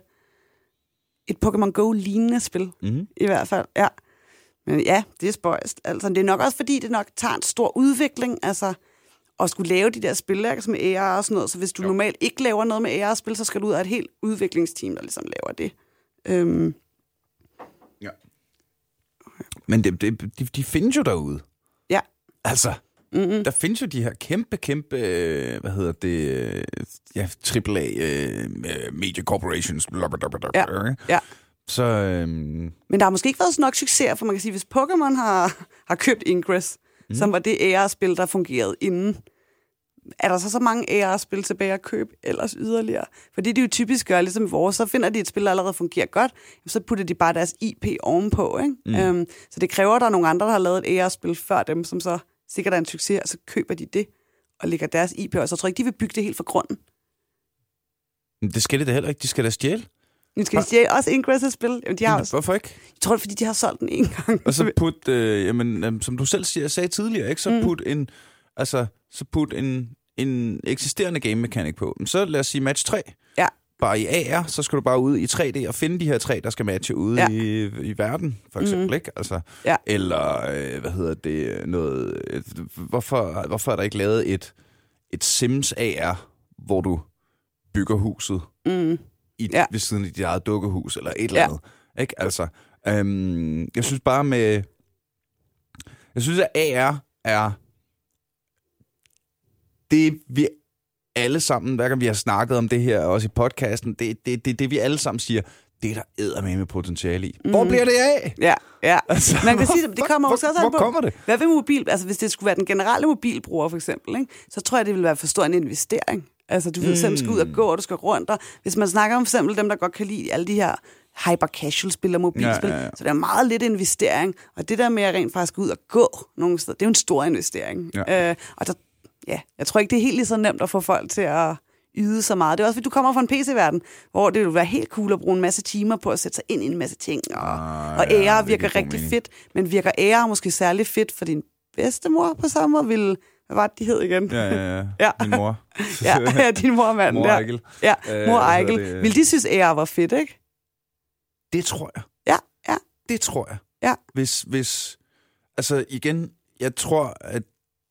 et Pokémon Go-lignende spil, Mm-hmm. i hvert fald. Ja. Men ja, det er spøjst. Altså, det er nok også, fordi det nok tager en stor udvikling, altså at skulle lave de der spil, ikke, som med AR og sådan noget. Så hvis du jo. Normalt ikke laver noget med AR-spil, så skal du ud af et helt udviklingsteam, der ligesom laver det. Øhm, Men det, det, de, de findes jo derude. Altså, mm-hmm. der findes jo de her kæmpe, kæmpe, øh, hvad hedder det, øh, ja, AAA øh, media corporations. Ja. Ja. Så, øhm, Men der har måske ikke været så nok succes, for man kan sige, hvis Pokémon har, har købt Ingress, mm. som var det AR-spil, der fungerede inden, er der så så mange AR-spil tilbage at købe ellers yderligere? Fordi de jo typisk gør, ligesom vores, så finder de et spil, der allerede fungerer godt, så putter de bare deres IP ovenpå. Ikke? Mm. Øhm, så det kræver, at der er nogle andre, der har lavet et AR-spil før dem, som så sikkert er en succes, og så køber de det og lægger deres IP, og så tror jeg ikke, de vil bygge det helt fra grunden. det skal det da heller ikke. De skal da stjæle. Nu skal de stjæle også Ingress' spil. Jamen, de har også, Hvorfor ikke? jeg tror, det er, fordi de har solgt den en gang. Og så put, øh, jamen, øh, som du selv siger, sagde tidligere, ikke? så Mm. put en, altså, så put en, en eksisterende game mechanic på. Så lad os sige match 3. Ja. Bare i AR, så skal du bare ud i 3D og finde de her tre, der skal matche ude Ja. ja. i, i verden, for eksempel, Mhm. ikke? Altså, Ja. Eller, øh, hvad hedder det, noget... øh, Hvorfor, hvorfor er der ikke lavet et, et Sims AR, hvor du bygger huset Mm. i, Ja. ja. ved siden af dit eget dukkehus, eller et eller Ja. andet. Ikke? Altså, øhm, jeg synes bare med... Jeg synes, at AR er det, vi alle sammen, hver gang vi har snakket om det her, også i podcasten, det det, det, det, vi alle sammen siger, det er der eddermame med potentiale i. Mm. Hvor bliver det af? Ja, ja. Altså, Man kan sige, det kommer hvor, også hvor, an på. hvor kommer det? Hvad vil mobil, altså hvis det skulle være den generelle mobilbruger for eksempel, ikke, så tror jeg, det ville være for stor en investering. Altså du ved, mm. skal ud og gå, og du skal rundt, og hvis man snakker om for eksempel dem, der godt kan lide alle de her hyper casual spil og mobilspil, Ja, ja, ja. så det er meget lidt investering. Og det der med at rent faktisk gå ud og gå nogle steder, det er jo en stor investering. Ja. Øh, og der, ja, jeg tror ikke, det er helt lige så nemt at få folk til at yde så meget. Det er også, fordi du kommer fra en PC-verden, hvor det vil være helt cool at bruge en masse timer på at sætte sig ind i en masse ting. Og, Ah, og ja, det giver virker rigtig mening. fedt, men virker AR måske særlig fedt for din bedstemor på samme måde? Vil, hvad var det, de hed igen? Ja, ja, ja. Ja. Min mor. ja, ja, din mor mand. Mor. Ja, Øh, mor hedder det? Vil de synes, AR var fedt, ikke? Det tror jeg. Ja, ja. Det tror jeg. Ja. Hvis, hvis, altså igen, jeg tror, at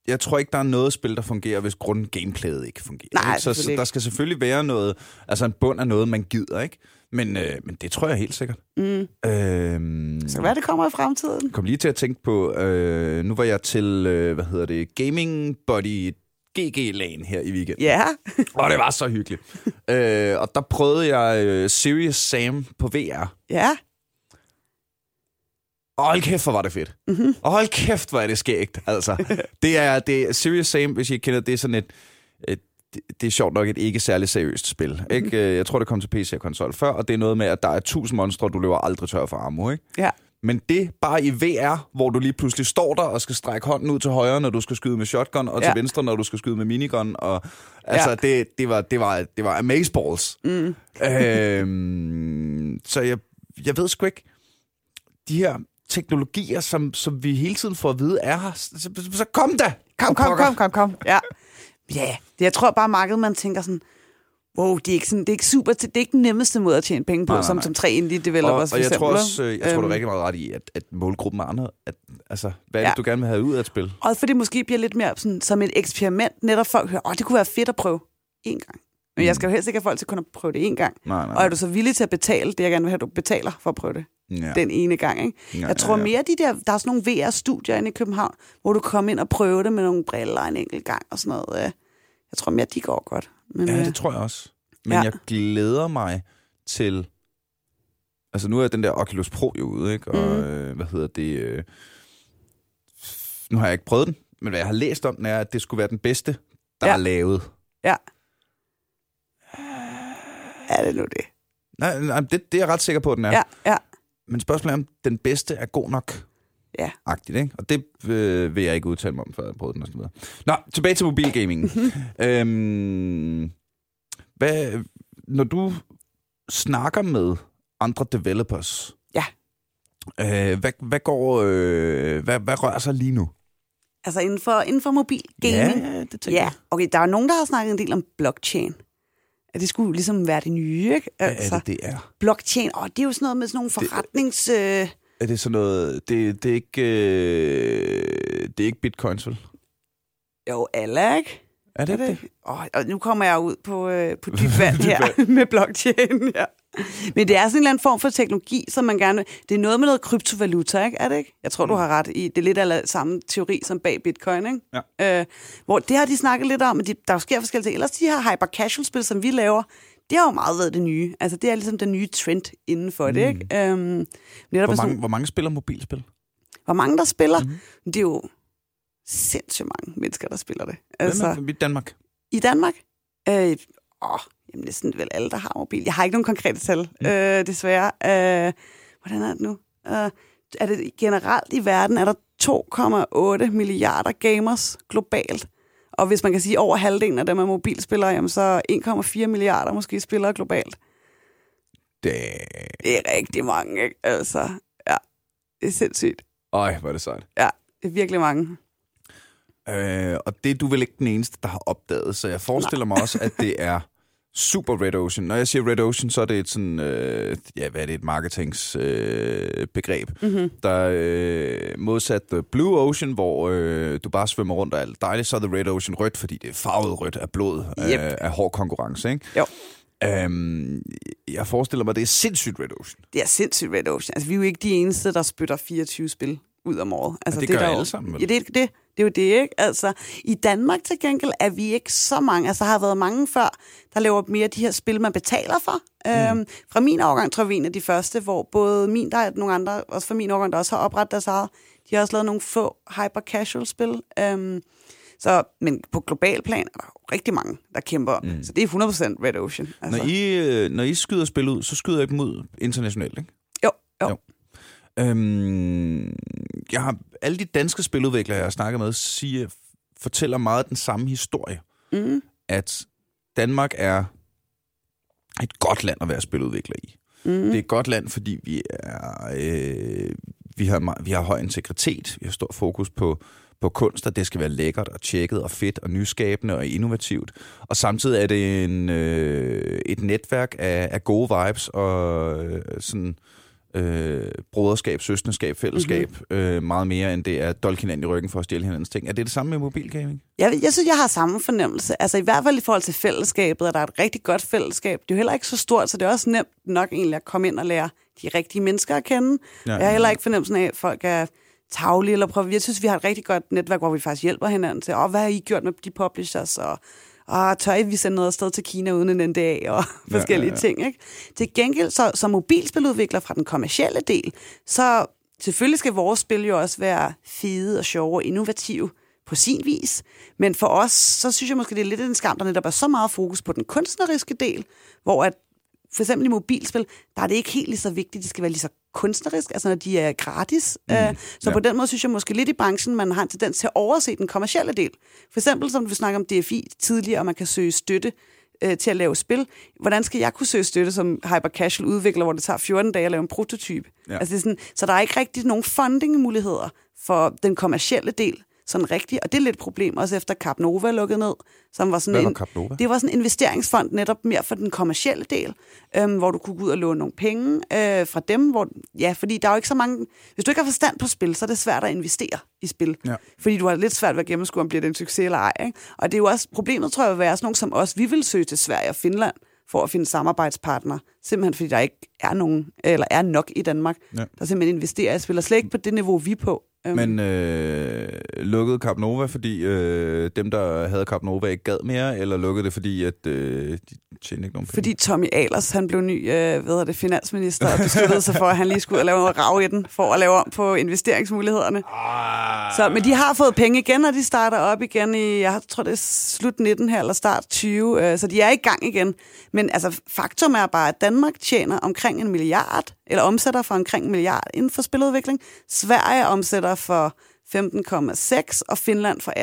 jeg tror ikke, der er noget spil, der fungerer, hvis grund gameplayet ikke fungerer. Nej, ikke? Så, så der skal selvfølgelig være noget, altså en bund af noget, man gider, ikke? Men, øh, men det tror jeg helt sikkert. Mm. Øhm, Så hvad det kommer i fremtiden? kom lige til at tænke på, øh, nu var jeg til, øh, hvad hedder det, Gaming Body GG-lagen her i weekenden. Ja. Og det var så hyggeligt. øh, og der prøvede jeg øh, Serious Sam på VR. Ja. Og hold kæft, hvor var det fedt. Mm-hmm. Og hold kæft, hvor er det skægt. Altså, det er, det er Serious Sam, hvis I ikke kender det, er sådan et, et det, er sjovt nok et ikke særlig seriøst spil. Mm-hmm. Ikke? Øh, Jeg tror, det kom til PC og konsol før, og det er noget med, at der er tusind monstre, og du løber aldrig tør for ammo. Ikke? Ja. Men det bare i VR, hvor du lige pludselig står der og skal strække hånden ud til højre, når du skal skyde med shotgun, og ja. Til venstre, når du skal skyde med minigun. Og, altså. Ja. det, det, var, det, var, det var amazeballs. Mm. øhm, så jeg, jeg ved sgu ikke, de her teknologier, som, som vi hele tiden får at vide er her, så, så, kom da! Kom, kom, kom, kom, kom. Ja. Ja, det, jeg tror bare, markedet, man tænker sådan, wow, det er ikke, sådan, det er ikke super, det er ikke den nemmeste måde at tjene penge på, Nej, nej, som, nej. som tre indie Og, developers og jeg for tror også, øh, jeg tror, du Øhm, er rigtig meget ret i, at, at målgruppen er andre. At, altså, hvad er det, Ja. du gerne vil have ud af et spil? Også fordi det måske bliver lidt mere sådan, som et eksperiment, netop folk hører, åh, det kunne være fedt at prøve én gang. Men jeg skal jo helst ikke have folk til kun at prøve det én gang. Nej, nej. Og er du så villig til at betale det, jeg gerne vil have, at du betaler for at prøve det ja. den ene gang, ikke? Ja, Jeg tror ja, ja. mere, de der, der er sådan nogle VR-studier inde i København, hvor du kommer ind og prøver det med nogle briller en enkelt gang og sådan noget. øh. Jeg tror mere, de går godt. Men, Ja, øh, det tror jeg også. Men Ja. jeg glæder mig til... Altså, nu er den der Oculus Pro jo ude, ikke? Og, øh, hvad hedder det... Øh... Nu har jeg ikke prøvet den, men hvad jeg har læst om den er, at det skulle være den bedste, der Ja. er lavet. Ja. Er det nu det? Nej, nej det, det er jeg ret sikker på, at den er. Ja, ja. Men spørgsmålet er, om den bedste er god nok. Ja. Agtigt, ikke? Og det øh, vil jeg ikke udtale mig om, før jeg prøvet den og sådan noget. Nå, tilbage til mobilgaming. øhm, hvad, når du snakker med andre developers, Ja. øh, hvad, hvad går, øh, hvad, hvad rører sig lige nu? Altså inden for, inden for mobil gaming. Ja, det tænker Ja, jeg. okay, der er nogen, der har snakket en del om blockchain. At det skulle ligesom være det nye, ikke? Hvad Altså, er det, det er? blockchain, åh, det er jo sådan noget med sådan nogle forretnings... Øh, Er det sådan noget... Det, det, er, ikke, øh, det er ikke bitcoins, vel? jo, alle, ikke? Er det Er det? det? Oh, og nu kommer jeg ud på, øh, på dybt vand her med blockchain. Ja. Men det er sådan en eller anden form for teknologi, som man gerne... Det er noget med noget kryptovaluta, ikke? Er det ikke? Jeg tror, du har ret i. Det er lidt af samme teori som bag bitcoin, ikke? Ja. Øh, hvor det har de snakket lidt om, at de, der sker forskellige ting. Ellers de her hyper-casual-spil, som vi laver, det har jo meget været det nye. Altså, det er ligesom den nye trend inden for det, ikke? Øhm, netop Hvor mange, du- hvor mange spiller mobilspil? hvor mange der spiller? Mm-hmm. Det er jo sindssygt mange mennesker, der spiller det. Altså, Altså, I Danmark? i Danmark? Øh, åh, jamen næsten vel alle, der har mobil. Jeg har ikke nogen konkrete tal, Mm. øh, desværre. Øh, hvordan er det nu? Øh, er det generelt i verden, er der 2,8 milliarder gamers globalt. Og hvis man kan sige, at over halvdelen af dem er mobilspillere, jamen så 1,4 milliarder måske spillere globalt. Det... Det er rigtig mange, ikke? Altså, ja, det er sindssygt. Øj, hvor er det sejt. Ja, det er virkelig mange. Øh, og det er du vel ikke den eneste, der har opdaget, så jeg forestiller mig også, at det er super Red Ocean. Når jeg siger Red Ocean, så er det et sådan, øh, ja, hvad er det, et marketingsbegreb, øh, begreb, Mm-hmm. der øh, modsat The Blue Ocean, hvor øh, du bare svømmer rundt og alt dejligt, så er The Red Ocean rødt, fordi det er farvet rødt af blod, Yep. af, af hård konkurrence, ikke? Jo. Øhm, jeg forestiller mig, det er sindssygt Red Ocean. Det er sindssygt Red Ocean. Altså, vi er jo ikke de eneste, der spytter 24 spil ud om året. Altså, det er gør der alle jo- sammen, vel? Ja, det, er det, det er jo det, ikke? Altså, i Danmark til gengæld er vi ikke så mange. Altså, der har været mange før, der laver mere de her spil, man betaler for. Mm. Øhm, fra min årgang tror jeg, vi er en af de første, hvor både min, der er nogle andre, også fra min årgang, der også har oprettet deres eget. De har også lavet nogle få hyper-casual-spil. Øhm, så, men på global plan er der jo rigtig mange, der kæmper det. Så det er 100% Red Ocean. Altså. Når, I, øh, når I skyder spil ud, så skyder I dem ud internationalt, ikke? Jo, jo. Jo. Øhm, jeg har alle de danske spiludviklere, jeg har snakket med, siger, fortæller meget den samme historie. Mm. At Danmark er et godt land at være spiludvikler i. Mm. Det er et godt land, fordi vi er øh, vi har vi har høj integritet, vi har stor fokus på på kunst, at det skal være lækkert og tjekket og fedt og nyskabende og innovativt. Og samtidig er det en, øh, et netværk af, af gode vibes og øh, sådan øh, broderskab, søsterskab, fællesskab, mm-hmm. øh, meget mere end det er dolke hinanden i ryggen for at stjæle hinandens ting. Er det det samme med mobilgaming? Jeg, jeg synes, jeg har samme fornemmelse. Altså i hvert fald i forhold til fællesskabet, at der er et rigtig godt fællesskab. Det er jo heller ikke så stort, så det er også nemt nok egentlig at komme ind og lære de rigtige mennesker at kende. Ja, jeg har heller ikke fornemmelsen af, at folk er taglige eller prøver. Jeg synes, vi har et rigtig godt netværk, hvor vi faktisk hjælper hinanden til, og hvad har I gjort med de publishers, og og tør I, vi sende noget afsted til Kina uden en NDA og forskellige ja, ja, ja. ting. Ikke? Til gengæld, så, som mobilspiludvikler fra den kommercielle del, så selvfølgelig skal vores spil jo også være fede og sjove og innovative på sin vis. Men for os, så synes jeg måske, det er lidt en skam, der netop er så meget fokus på den kunstneriske del, hvor at for eksempel i mobilspil, der er det ikke helt lige så vigtigt, det skal være lige så kunstnerisk, altså når de er gratis. Mm, uh, så ja. på den måde synes jeg måske lidt i branchen, man har en tendens til at overse den kommercielle del. For eksempel, som vi snakker om DFI tidligere, og man kan søge støtte uh, til at lave spil. Hvordan skal jeg kunne søge støtte som hyper casual udvikler, hvor det tager 14 dage at lave en prototype? Ja. Altså, det er sådan, så der er ikke rigtig nogen funding-muligheder for den kommercielle del sådan rigtigt. Og det er lidt et problem, også efter Cap Nova lukkede ned. Som var sådan Hvad var en, Cap Nova? Det var sådan en investeringsfond netop mere for den kommercielle del, øhm, hvor du kunne gå ud og låne nogle penge øh, fra dem. Hvor, ja, fordi der er jo ikke så mange... Hvis du ikke har forstand på spil, så er det svært at investere i spil. Ja. Fordi du har lidt svært ved at gennemskue, om bliver det en succes eller ej. Ikke? Og det er jo også... Problemet tror jeg vil være sådan nogle som os. Vi vil søge til Sverige og Finland for at finde samarbejdspartnere. Simpelthen fordi der ikke er nogen, eller er nok i Danmark, ja. der simpelthen investerer i spil. Og slet ikke på det niveau, vi er på. Um. Men øh, lukkede Cap Nova, fordi øh, dem, der havde Cap Nova, ikke gad mere, eller lukkede det, fordi at, øh, de tjente ikke nogen penge? Fordi Tommy Ahlers, han blev ny øh, ved det, finansminister, og besluttede sig for, at han lige skulle ud og lave noget rav i den, for at lave om på investeringsmulighederne. Ah. Så, men de har fået penge igen, og de starter op igen i, jeg tror det er slut 19 her, eller start 20, øh, så de er i gang igen. Men altså, faktum er bare, at Danmark tjener omkring en milliard, eller omsætter for omkring en milliard inden for spiludvikling. Sverige omsætter for 15,6 og Finland for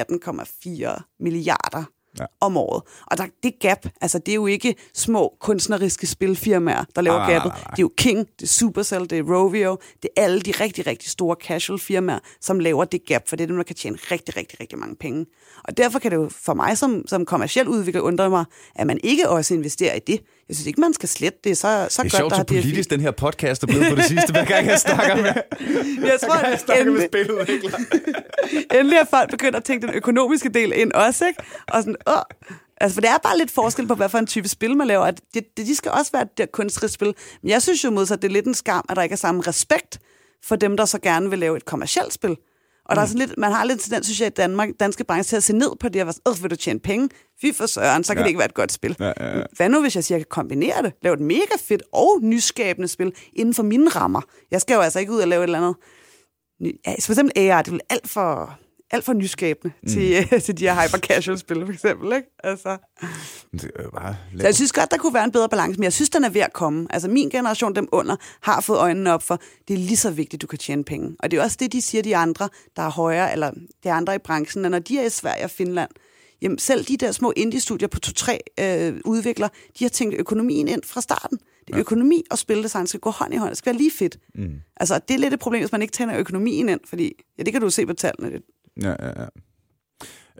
18,4 milliarder ja. om året. Og der, det gap, altså det er jo ikke små kunstneriske spilfirmaer, der laver ah, gapet. Det er jo King, det er Supercell, det er Rovio, det er alle de rigtig, rigtig store casual firmaer, som laver det gap, for det er dem, der kan tjene rigtig, rigtig, rigtig mange penge. Og derfor kan det jo for mig som, som kommersiel udvikler undre mig, at man ikke også investerer i det. Jeg synes ikke, man skal slette det. Så, så det er godt, sjovt, så politisk den her podcast er blevet på det sidste, hver gang jeg snakker med, jeg tror, jeg snakker endelig, med spiludviklere. endelig er folk begyndt at tænke den økonomiske del ind også, ikke? Og sådan, åh, Altså, for det er bare lidt forskel på, hvad for en type spil man laver. Det, det, de skal også være det kunstneriske spil. Men jeg synes jo modsat, det er lidt en skam, at der ikke er samme respekt for dem, der så gerne vil lave et kommercielt spil. Og mm. der er mm. sådan lidt, man har lidt tendens, synes jeg, i Danmark, danske branche til at se ned på det, og øh, vil du tjene penge? Fy for søren, så kan ja. det ikke være et godt spil. Ja, ja, ja. Hvad nu, hvis jeg siger, at jeg kan kombinere det? Lave et mega fedt og nyskabende spil inden for mine rammer. Jeg skal jo altså ikke ud og lave et eller andet. Ja, for eksempel AR, det er alt for alt for nyskabende mm. til, til de her hyper-casual-spil, for eksempel. Ikke? Altså. Det er bare så jeg synes godt, der kunne være en bedre balance, men jeg synes, den er ved at komme. Altså min generation, dem under, har fået øjnene op for, det er lige så vigtigt, du kan tjene penge. Og det er også det, de siger, de andre, der er højere, eller de andre i branchen, at når de er i Sverige og Finland, jamen selv de der små indie-studier på 2-3 øh, udvikler, de har tænkt økonomien ind fra starten. Det er ja. økonomi og spildesign skal gå hånd i hånd. Det skal være lige fedt. Mm. Altså, det er lidt et problem, hvis man ikke tænder økonomien ind, fordi, ja, det kan du se på tallene. Ja, ja, ja.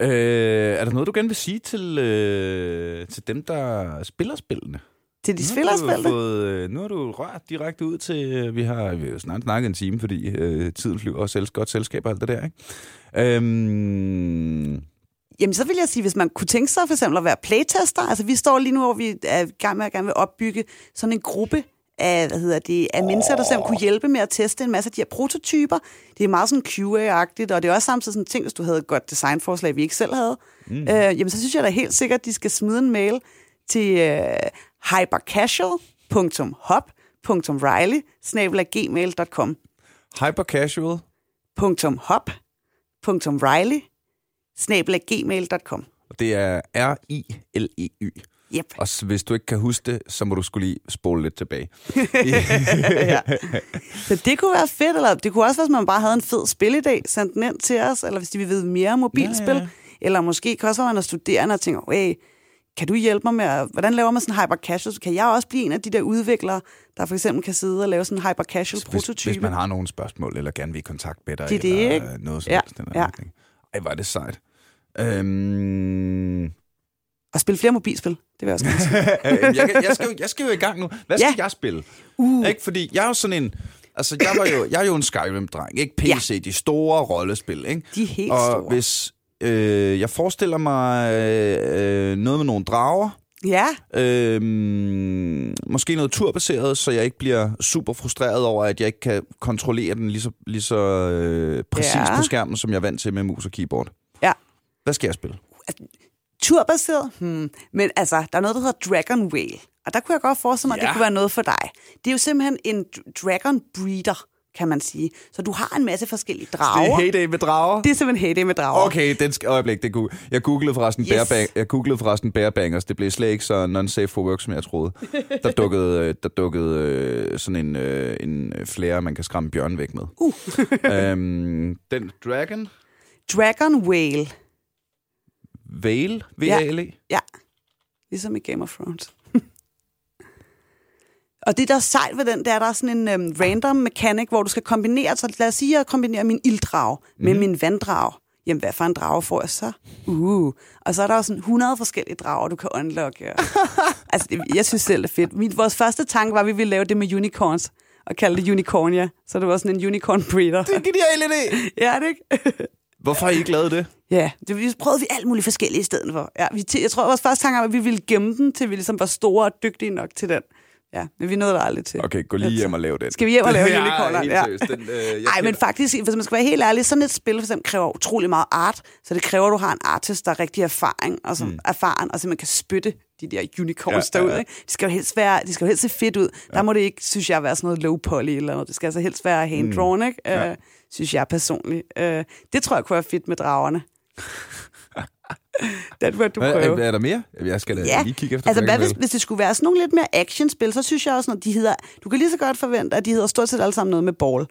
Øh, er der noget, du gerne vil sige til, øh, til dem, der spiller spillene? Til de spiller spillene? Fået, øh, nu har du rørt direkte ud til, øh, vi har, vi har snart snakket en time, fordi øh, tiden flyver og selv, godt selskab og alt det der, ikke? Øhm, Jamen, så vil jeg sige, hvis man kunne tænke sig for eksempel at være playtester, altså vi står lige nu, hvor vi er i gang med at gerne vil opbygge sådan en gruppe af, hvad hedder det, af mennesker, der simpelthen kunne hjælpe med at teste en masse af de her prototyper. Det er meget sådan QA-agtigt, og det er også samtidig sådan ting, hvis du havde et godt designforslag, vi ikke selv havde. Mm. Øh, jamen, så synes jeg da helt sikkert, at de skal smide en mail til øh, hypercasual.hop.riley gmail.com Hypercasual? .hop.riley gmail.com Det er R-I-L-E-Y. Yep. Og hvis du ikke kan huske det, så må du skulle lige spole lidt tilbage. ja. Så det kunne være fedt, eller det kunne også være, hvis man bare havde en fed spilidé, sendt den ind til os, eller hvis de vil vide mere om mobilspil, ja, ja. eller måske kan også være, man studerende og tænker, hey, kan du hjælpe mig med, at, hvordan laver man sådan hyper casual? Kan jeg også blive en af de der udviklere, der for eksempel kan sidde og lave sådan en hyper casual prototype? Hvis man har nogle spørgsmål, eller gerne vil i kontakt med dig, det er det, eller ikke? noget sådan ja. ja. Ej, var det sejt. Øhm, og spille flere mobilspil, det vil jeg også gerne sige. jeg, jeg, skal jo, jeg skal jo i gang nu. Hvad skal ja. jeg spille? Uh. Ikke? Fordi jeg er jo sådan en... Altså, jeg, var jo, jeg er jo en Skyrim-dreng, ikke? PC, ja. de store rollespil, ikke? De er helt Og store. hvis øh, jeg forestiller mig øh, noget med nogle drager, Ja, øh, måske noget turbaseret, så jeg ikke bliver super frustreret over, at jeg ikke kan kontrollere den lige så, lige så øh, præcis Ja. på skærmen, som jeg er vant til med mus og keyboard. ja. Hvad skal jeg spille? Turbaseret? Hmm. Men altså, der er noget, der hedder Dragon Whale. Og der kunne jeg godt forestille mig, at Ja. det kunne være noget for dig. Det er jo simpelthen en dragon breeder, kan man sige. Så du har en masse forskellige drager. Det er Heyday med drager? Det er simpelthen heyday med drager. Okay, den skal, øjeblik, det google. Jeg googlede forresten, Yes. yes. bear jeg googlede forresten bear bangers. Det blev slet ikke så non-safe for work, som jeg troede. Der dukkede, øh, der dukkede øh, sådan en, øh, en flere, man kan skræmme bjørn væk med. Uh. øhm, den Dragon Dragon Whale. Vale, V-A-L-E. Ja, ligesom i Game of Thrones. Og det, der er sejt ved den, det er, der er sådan en øhm, random mechanic, hvor du skal kombinere. Så lad os sige, at jeg kombinerer min ilddrag med min vanddrag. Jamen, hvad for en drage får jeg så? Uh. Og så er der jo sådan 100 forskellige drager, du kan unlocke. altså, det, jeg synes selv, det er fedt. Min, vores første tanke var, at vi ville lave det med unicorns og kalde det unicornia. Så det var sådan en unicorn breeder. Det er en genial idé. ja, det ikke? Hvorfor har I ikke lavet det? Ja, det vi prøvede vi alt muligt forskellige i stedet for. Ja, vi, jeg tror, vores første tanke var, at vi ville gemme den, til vi ligesom var store og dygtige nok til den. Ja, men vi nåede der aldrig til. Okay, gå lige hjem og lav den. Skal vi hjem og lave ja, unicorner? helt Ja. Den, øh, jeg Nej, men faktisk, hvis man skal være helt ærlig, sådan et spil for eksempel kræver utrolig meget art, så det kræver, at du har en artist, der er rigtig erfaring, og som mm. erfaren, og så man kan spytte de der unicorns Ja, derude. ja. Ikke? De skal jo helst være, de skal jo helst se fedt ud. Ja. Der må det ikke, synes jeg, være sådan noget low poly eller noget. Det skal altså helst være hand-drawn, mm. ikke? Ja. Synes jeg personligt. Øh, det tror jeg kunne være fedt med dragerne. Den må du prøve. er, er der mere? Jeg skal Ja, lige kigge efter altså hvad hvis, hvis det skulle være sådan nogle lidt mere actionspil, så synes jeg også, når de hedder... Du kan lige så godt forvente, at de hedder stort set alle sammen noget med ball.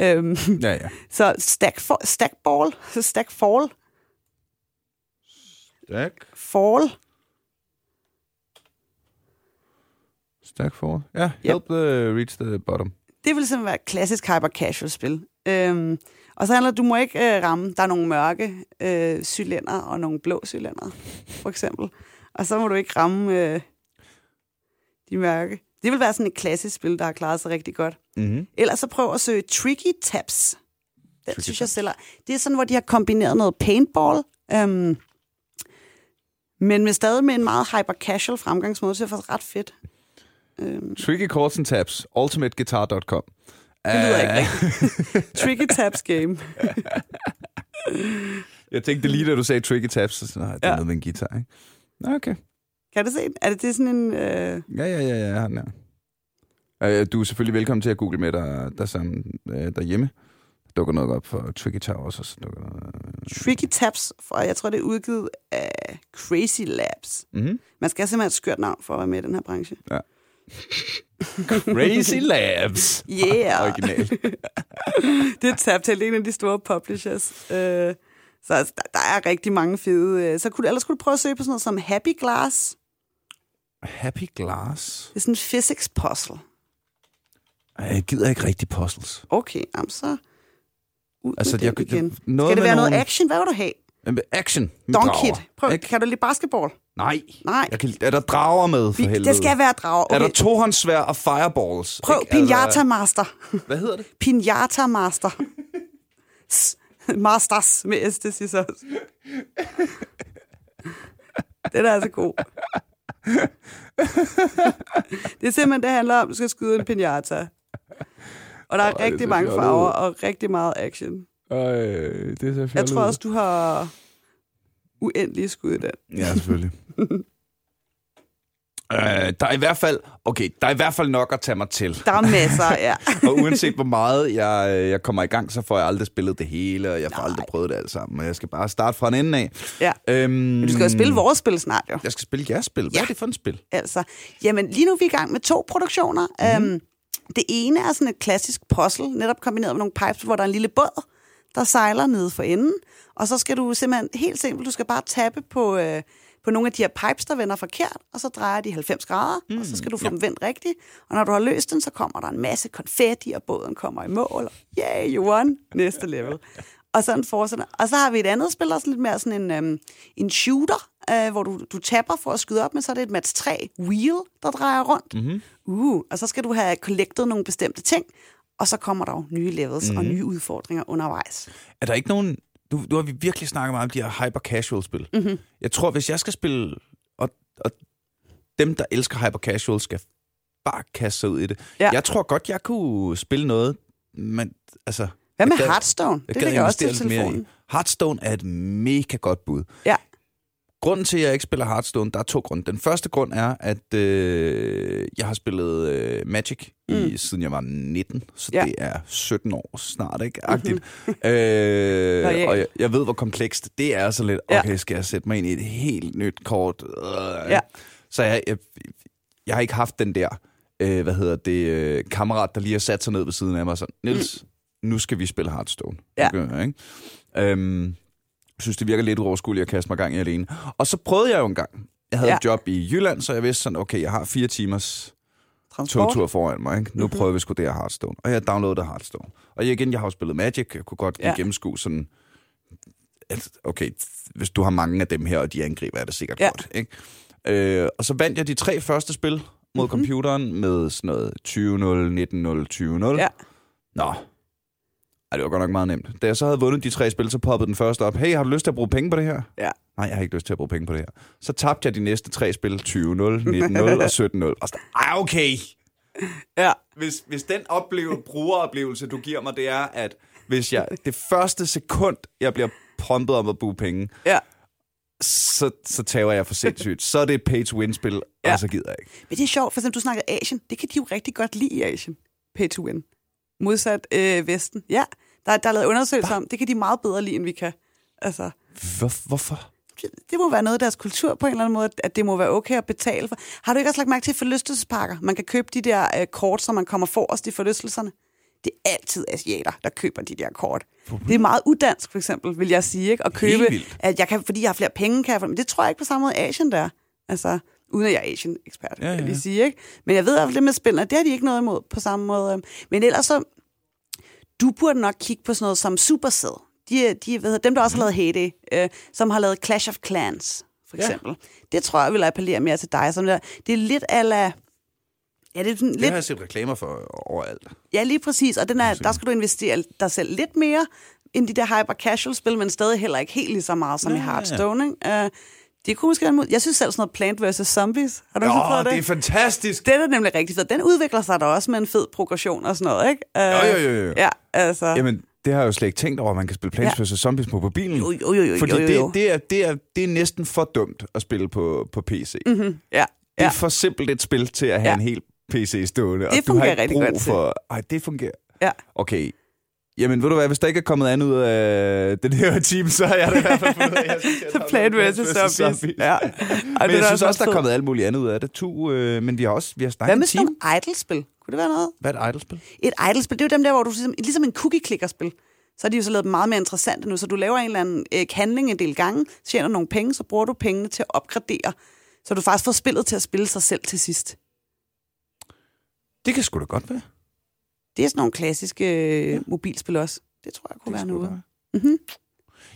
Øhm, Ja, ja. så stack, for, stack ball, så stack fall, Stack, fall. stack forward. Ja, help the, reach the bottom. Det vil simpelthen være et klassisk hyper casual spil. Øhm, og så handler det, du må ikke øh, ramme, der er nogle mørke øh, cylinder og nogle blå cylinder, for eksempel. Og så må du ikke ramme øh, de mørke. Det vil være sådan et klassisk spil, der har klaret sig rigtig godt. Mm-hmm. Ellers så prøv at søge Tricky Taps. Den Tricky synes jeg Taps. selv er- Det er sådan, hvor de har kombineret noget paintball, øhm, men med stadig med en meget hyper casual fremgangsmåde, så det er faktisk ret fedt. Øhm, Tricky chords and taps. Ultimateguitar.com. det lyder Øh, ikke rigtigt. Tricky Taps Game. Jeg tænkte lige, da du sagde tricky taps, så nej, det er Ja. noget med en guitar, ikke? Nå, Okay. Kan du se? den? Er det, det er sådan en... Øh, Ja, ja, ja, ja, han er. Øh, Du er selvfølgelig velkommen til at google med dig der sammen, øh, derhjemme. Der dukker noget op for Tricky Towers, og så dukker noget... Tricky Taps, for jeg tror, det er udgivet af Crazy Labs. Mm-hmm. Man skal simpelthen have et skørt navn for at være med i den her branche. Crazy Labs. Yeah! Original. det er tabt til en af de store publishers. Øh, så altså, der, der er rigtig mange fede. øh, Så kunne du, ellers kunne du prøve at søge på sådan noget som Happy Glass. Happy Glass. Det er sådan en physics puzzle. Jeg gider ikke rigtig puzzles. Okay, jamen så ud Altså, med jeg, den igen. noget Skal det være noget nogle- action? Hvad vil du have? Action. Donkey. Prøv, Ikke? kan du lide basketball? Nej. Nej. Jeg kan, er der drager med, for Vi, helvede? det skal være drager. Er Okay. der tohåndssvær og fireballs? Prøv Ikke? Altså, Pinata Master. Hvad hedder det? Pinata Master. S- Masters med S, det siger så også. Den er altså god. det er simpelthen, det handler om, at du skal skyde en pinata. Og der er det rigtig mange fjollet farver ud. og rigtig meget action. Øh, det er så Jeg tror også, du har uendelige skud i den. Ja, selvfølgelig. øh, der er i hvert fald, okay, der er i hvert fald nok at tage mig til. Der er masser, ja. Og uanset hvor meget jeg, jeg kommer i gang, så får jeg aldrig spillet det hele, og jeg får Nej. aldrig prøvet det alt sammen. Og jeg skal bare starte fra en ende af. ja. Øhm, Men du skal jo spille vores spil snart, jo. Jeg skal spille jeres spil. Hvad Ja. er det for et spil? Altså, jamen, lige nu er vi i gang med to produktioner. Mm. Øhm, det ene er sådan et klassisk puzzle, netop kombineret med nogle pipes, hvor der er en lille båd, der sejler nede for enden. Og så skal du simpelthen, helt simpelt, du skal bare tappe på, øh, på nogle af de her pipes, der vender forkert, og så drejer de 90 grader, mm. og så skal du få ja. dem vendt rigtigt. Og når du har løst den, så kommer der en masse konfetti, og båden kommer i mål. Og yeah, you won! Næste level. Og sådan fortsætter. Og så har vi et andet spil, der er lidt mere sådan en, øhm, en shooter, øh, hvor du, du tapper for at skyde op, men så er det et match 3 wheel, der drejer rundt. Mm-hmm. Uh, og så skal du have collectet nogle bestemte ting, og så kommer der jo nye levels mm. og nye udfordringer undervejs. Er der ikke nogen... Du, du har vi virkelig snakket meget om de her hyper-casual-spil. Mm-hmm. Jeg tror, hvis jeg skal spille... Og, og dem, der elsker hyper-casual, skal bare kaste sig ud i det. Ja. Jeg tror godt, jeg kunne spille noget, men altså... Hvad med Hearthstone? Jeg Det ligger også til lidt mere i. telefonen. Hearthstone er et mega godt bud. Ja. Grunden til, at jeg ikke spiller Hearthstone, der er to grunde. Den første grund er, at øh, jeg har spillet øh, Magic, mm. i, siden jeg var 19, så Ja. det er 17 år snart, ikke? Agtigt. øh, Loyal. og jeg, jeg ved, hvor komplekst det er, så lidt, Ja. okay, skal jeg sætte mig ind i et helt nyt kort? Øh, Ja. Så jeg, jeg, jeg har ikke haft den der, øh, hvad hedder det, øh, kammerat, der lige har sat sig ned ved siden af mig og sådan, Nils, mm. nu skal vi spille Hearthstone. Ja. Okay, ikke? Øhm, synes, det virker lidt uoverskueligt at kaste mig gang i alene. Og så prøvede jeg jo en gang. Jeg havde ja. Et job i Jylland, så jeg vidste sådan, okay, jeg har fire timers Transport. togtur foran mig. Ikke? Nu Mhm. mm-hmm. prøver vi sgu det her Hearthstone. Og jeg downloadede Hearthstone. Og igen, jeg har jo spillet Magic. Jeg kunne godt Ja. gennemskue sådan... At, okay, hvis du har mange af dem her, og de angriber, er det sikkert Ja. godt. Ikke? Øh, og så vandt jeg de tre første spil mod Mhm. mm-hmm. computeren med sådan noget 20-0, 19-0, 20-0. Ja. Nå. Ej, det var godt nok meget nemt. Da jeg så havde vundet de tre spil, så poppede den første op. Hey, har du lyst til at bruge penge på det her? Ja. Nej, jeg har ikke lyst til at bruge penge på det her. Så tabte jeg de næste tre spil 20-0, 19-0 og 17-0. Og så, ej, okay. Ja. Hvis, hvis den opleve, brugeroplevelse, du giver mig, det er, at hvis jeg det første sekund, jeg bliver prompet om at bruge penge, ja. så, så tager jeg for sindssygt. Så er det et pay-to-win-spil, ja. Og så gider jeg ikke. Men det er sjovt, for eksempel, du snakkede Asien. Det kan de jo rigtig godt lide i Asien. Pay to win. Modsat øh, Vesten. Ja, der, der er lavet undersøgelser om. Det kan de meget bedre lide, end vi kan. Altså, Hvor, hvorfor? det må være noget af deres kultur på en eller anden måde, at det må være okay at betale for. Har du ikke også lagt mærke til forlystelsespakker? Man kan købe de der øh, kort, så man kommer forrest i forlystelserne. Det er altid asiater, der køber de der kort. Det er meget udansk, for eksempel, vil jeg sige, ikke? At købe, at jeg kan, fordi jeg har flere penge, kan jeg Men det tror jeg ikke på samme måde, Asien der. Altså, uden at jeg er Asien-ekspert, ja, Ja, ja. ja. vil jeg sige, ikke? Men jeg ved i hvert fald, det med spillene, det har de ikke noget imod på samme måde. Men ellers så, du burde nok kigge på sådan noget som Supercell. De, de, hvad hedder, dem, der også har lavet Heyday, øh, som har lavet Clash of Clans, for Ja. eksempel. Det tror jeg vil appellere mere til dig. Som der, det er lidt ala... Ja, det er sådan Det lidt, har jeg set reklamer for overalt. ja, lige præcis. Og den er, der skal du investere dig selv lidt mere end de der hyper-casual-spil, men stadig heller ikke helt lige så meget som Ja, i ja, ja. Hearthstone. Ikke? Uh, det kunne måske være mod. Jeg synes selv sådan noget Plant vs. Zombies. Har du ikke prøvet det? det er fantastisk. Den er nemlig rigtig fed. Den udvikler sig da også med en fed progression og sådan noget, ikke? Uh, Jo, jo, jo, jo. Ja, altså... Jamen, det har jeg jo slet ikke tænkt over, at man kan spille Plants Ja. vs. Zombies på mobilen. jo, jo, jo, jo, Fordi jo, jo, jo. Det, det, er, det, er, det er næsten for dumt at spille på, på PC. Mm-hmm. Ja, Det ja. er for simpelt et spil til at have Ja. en hel PC stående. og Det du har fungerer ikke rigtig brug godt for... Ej, det fungerer. ja. Okay. Jamen, ved du hvad, hvis der ikke er kommet andet ud af den her team, så har jeg det i hvert fald fundet jeg synes, jeg Plant vs. Zombies. Ja. Ej, Men jeg synes også, der er kommet alt muligt andet ud af det. Tu, øh, men vi har også vi har snakket Hvad med sådan nogle idle-spil? Kunne det være noget? Hvad er et idle-spil? Et idle-spil, det er jo dem der, hvor du ligesom, ligesom en cookie-clicker-spil. Så har de jo så lavet dem meget mere interessante nu. Så du laver en eller anden øh, handling en del gange, tjener nogle penge, så bruger du pengene til at opgradere. Så du faktisk får spillet til at spille sig selv til sidst. Det kan sgu da godt være. Det er sådan nogle klassiske øh, mobilspil også. Det tror jeg kunne Det være noget. Mhm.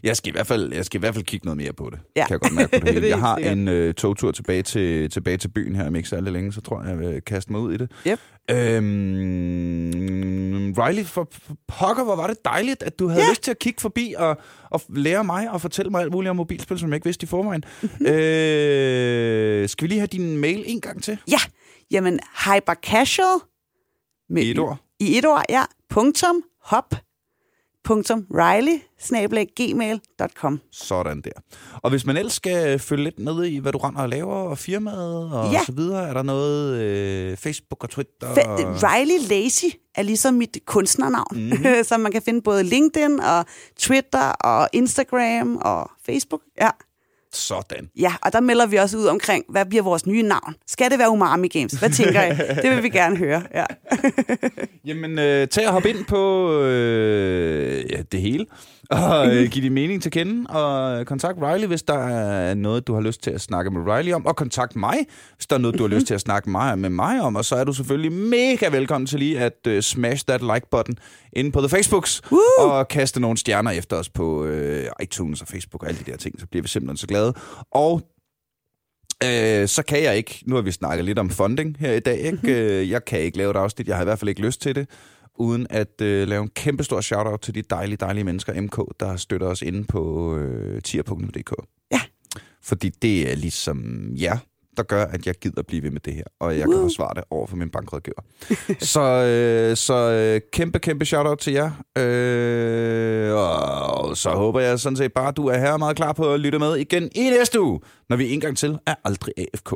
Jeg skal, i hvert fald, jeg skal i hvert fald kigge noget mere på det. Ja. Kan jeg godt mærke på det hele. Det Jeg har en øh, togtur tilbage til, tilbage til byen her om ikke særlig længe, så tror jeg, jeg vil kaste mig ud i det. Yep. Øhm, Riley, for, pokker, hvor var det dejligt, at du havde Ja. lyst til at kigge forbi og, og lære mig og fortælle mig alt muligt om mobilspil, som jeg ikke vidste i forvejen. Mhm. øh, skal vi lige have din mail en gang til? Ja, jamen hyper casual. Med, et ord? I et ord, ja. Punktum hop. Punktum Riley, snabelag, gmail.com. Sådan der. Og hvis man ellers skal følge lidt med i, hvad du render og laver, og firmaet og Ja. så videre, er der noget øh, Facebook og Twitter? Fe- Riley Lazy er ligesom mit kunstnernavn, mm-hmm. som man kan finde både LinkedIn og Twitter og Instagram og Facebook. Ja. Sådan. ja, og der melder vi også ud omkring, hvad bliver vores nye navn? Skal det være Umami Games? Hvad tænker I? Det vil vi gerne høre. Ja. Jamen, øh, tag og hop ind på øh, ja, det hele, og øh, giv din mening til kende, og kontakt Riley, hvis der er noget, du har lyst til at snakke med Riley om, og kontakt mig, hvis der er noget, du har lyst til at snakke mig, med mig om, og så er du selvfølgelig mega velkommen til lige at øh, smash that like-button inde på The Facebooks, Woo! og kaste nogle stjerner efter os på øh, iTunes og Facebook og alle de der ting, så bliver vi simpelthen så glade. Og Øh, så kan jeg ikke, nu har vi snakket lidt om funding her i dag, ikke? Øh, jeg kan ikke lave et afsnit, jeg har i hvert fald ikke lyst til det, uden at øh, lave en kæmpe stor shout-out til de dejlige, dejlige mennesker, MK, der støtter os inde på øh, tier.dk. Ja. Fordi det er ligesom jer, der gør, at jeg gider blive ved med det her, og jeg Woo. kan forsvare det over for min bankrådgiver. så øh, så øh, kæmpe, kæmpe shout-out til jer. Øh, og så håber jeg sådan set bare, at du er her meget klar på at lytte med igen i næste uge, når vi en gang til er aldrig AFK.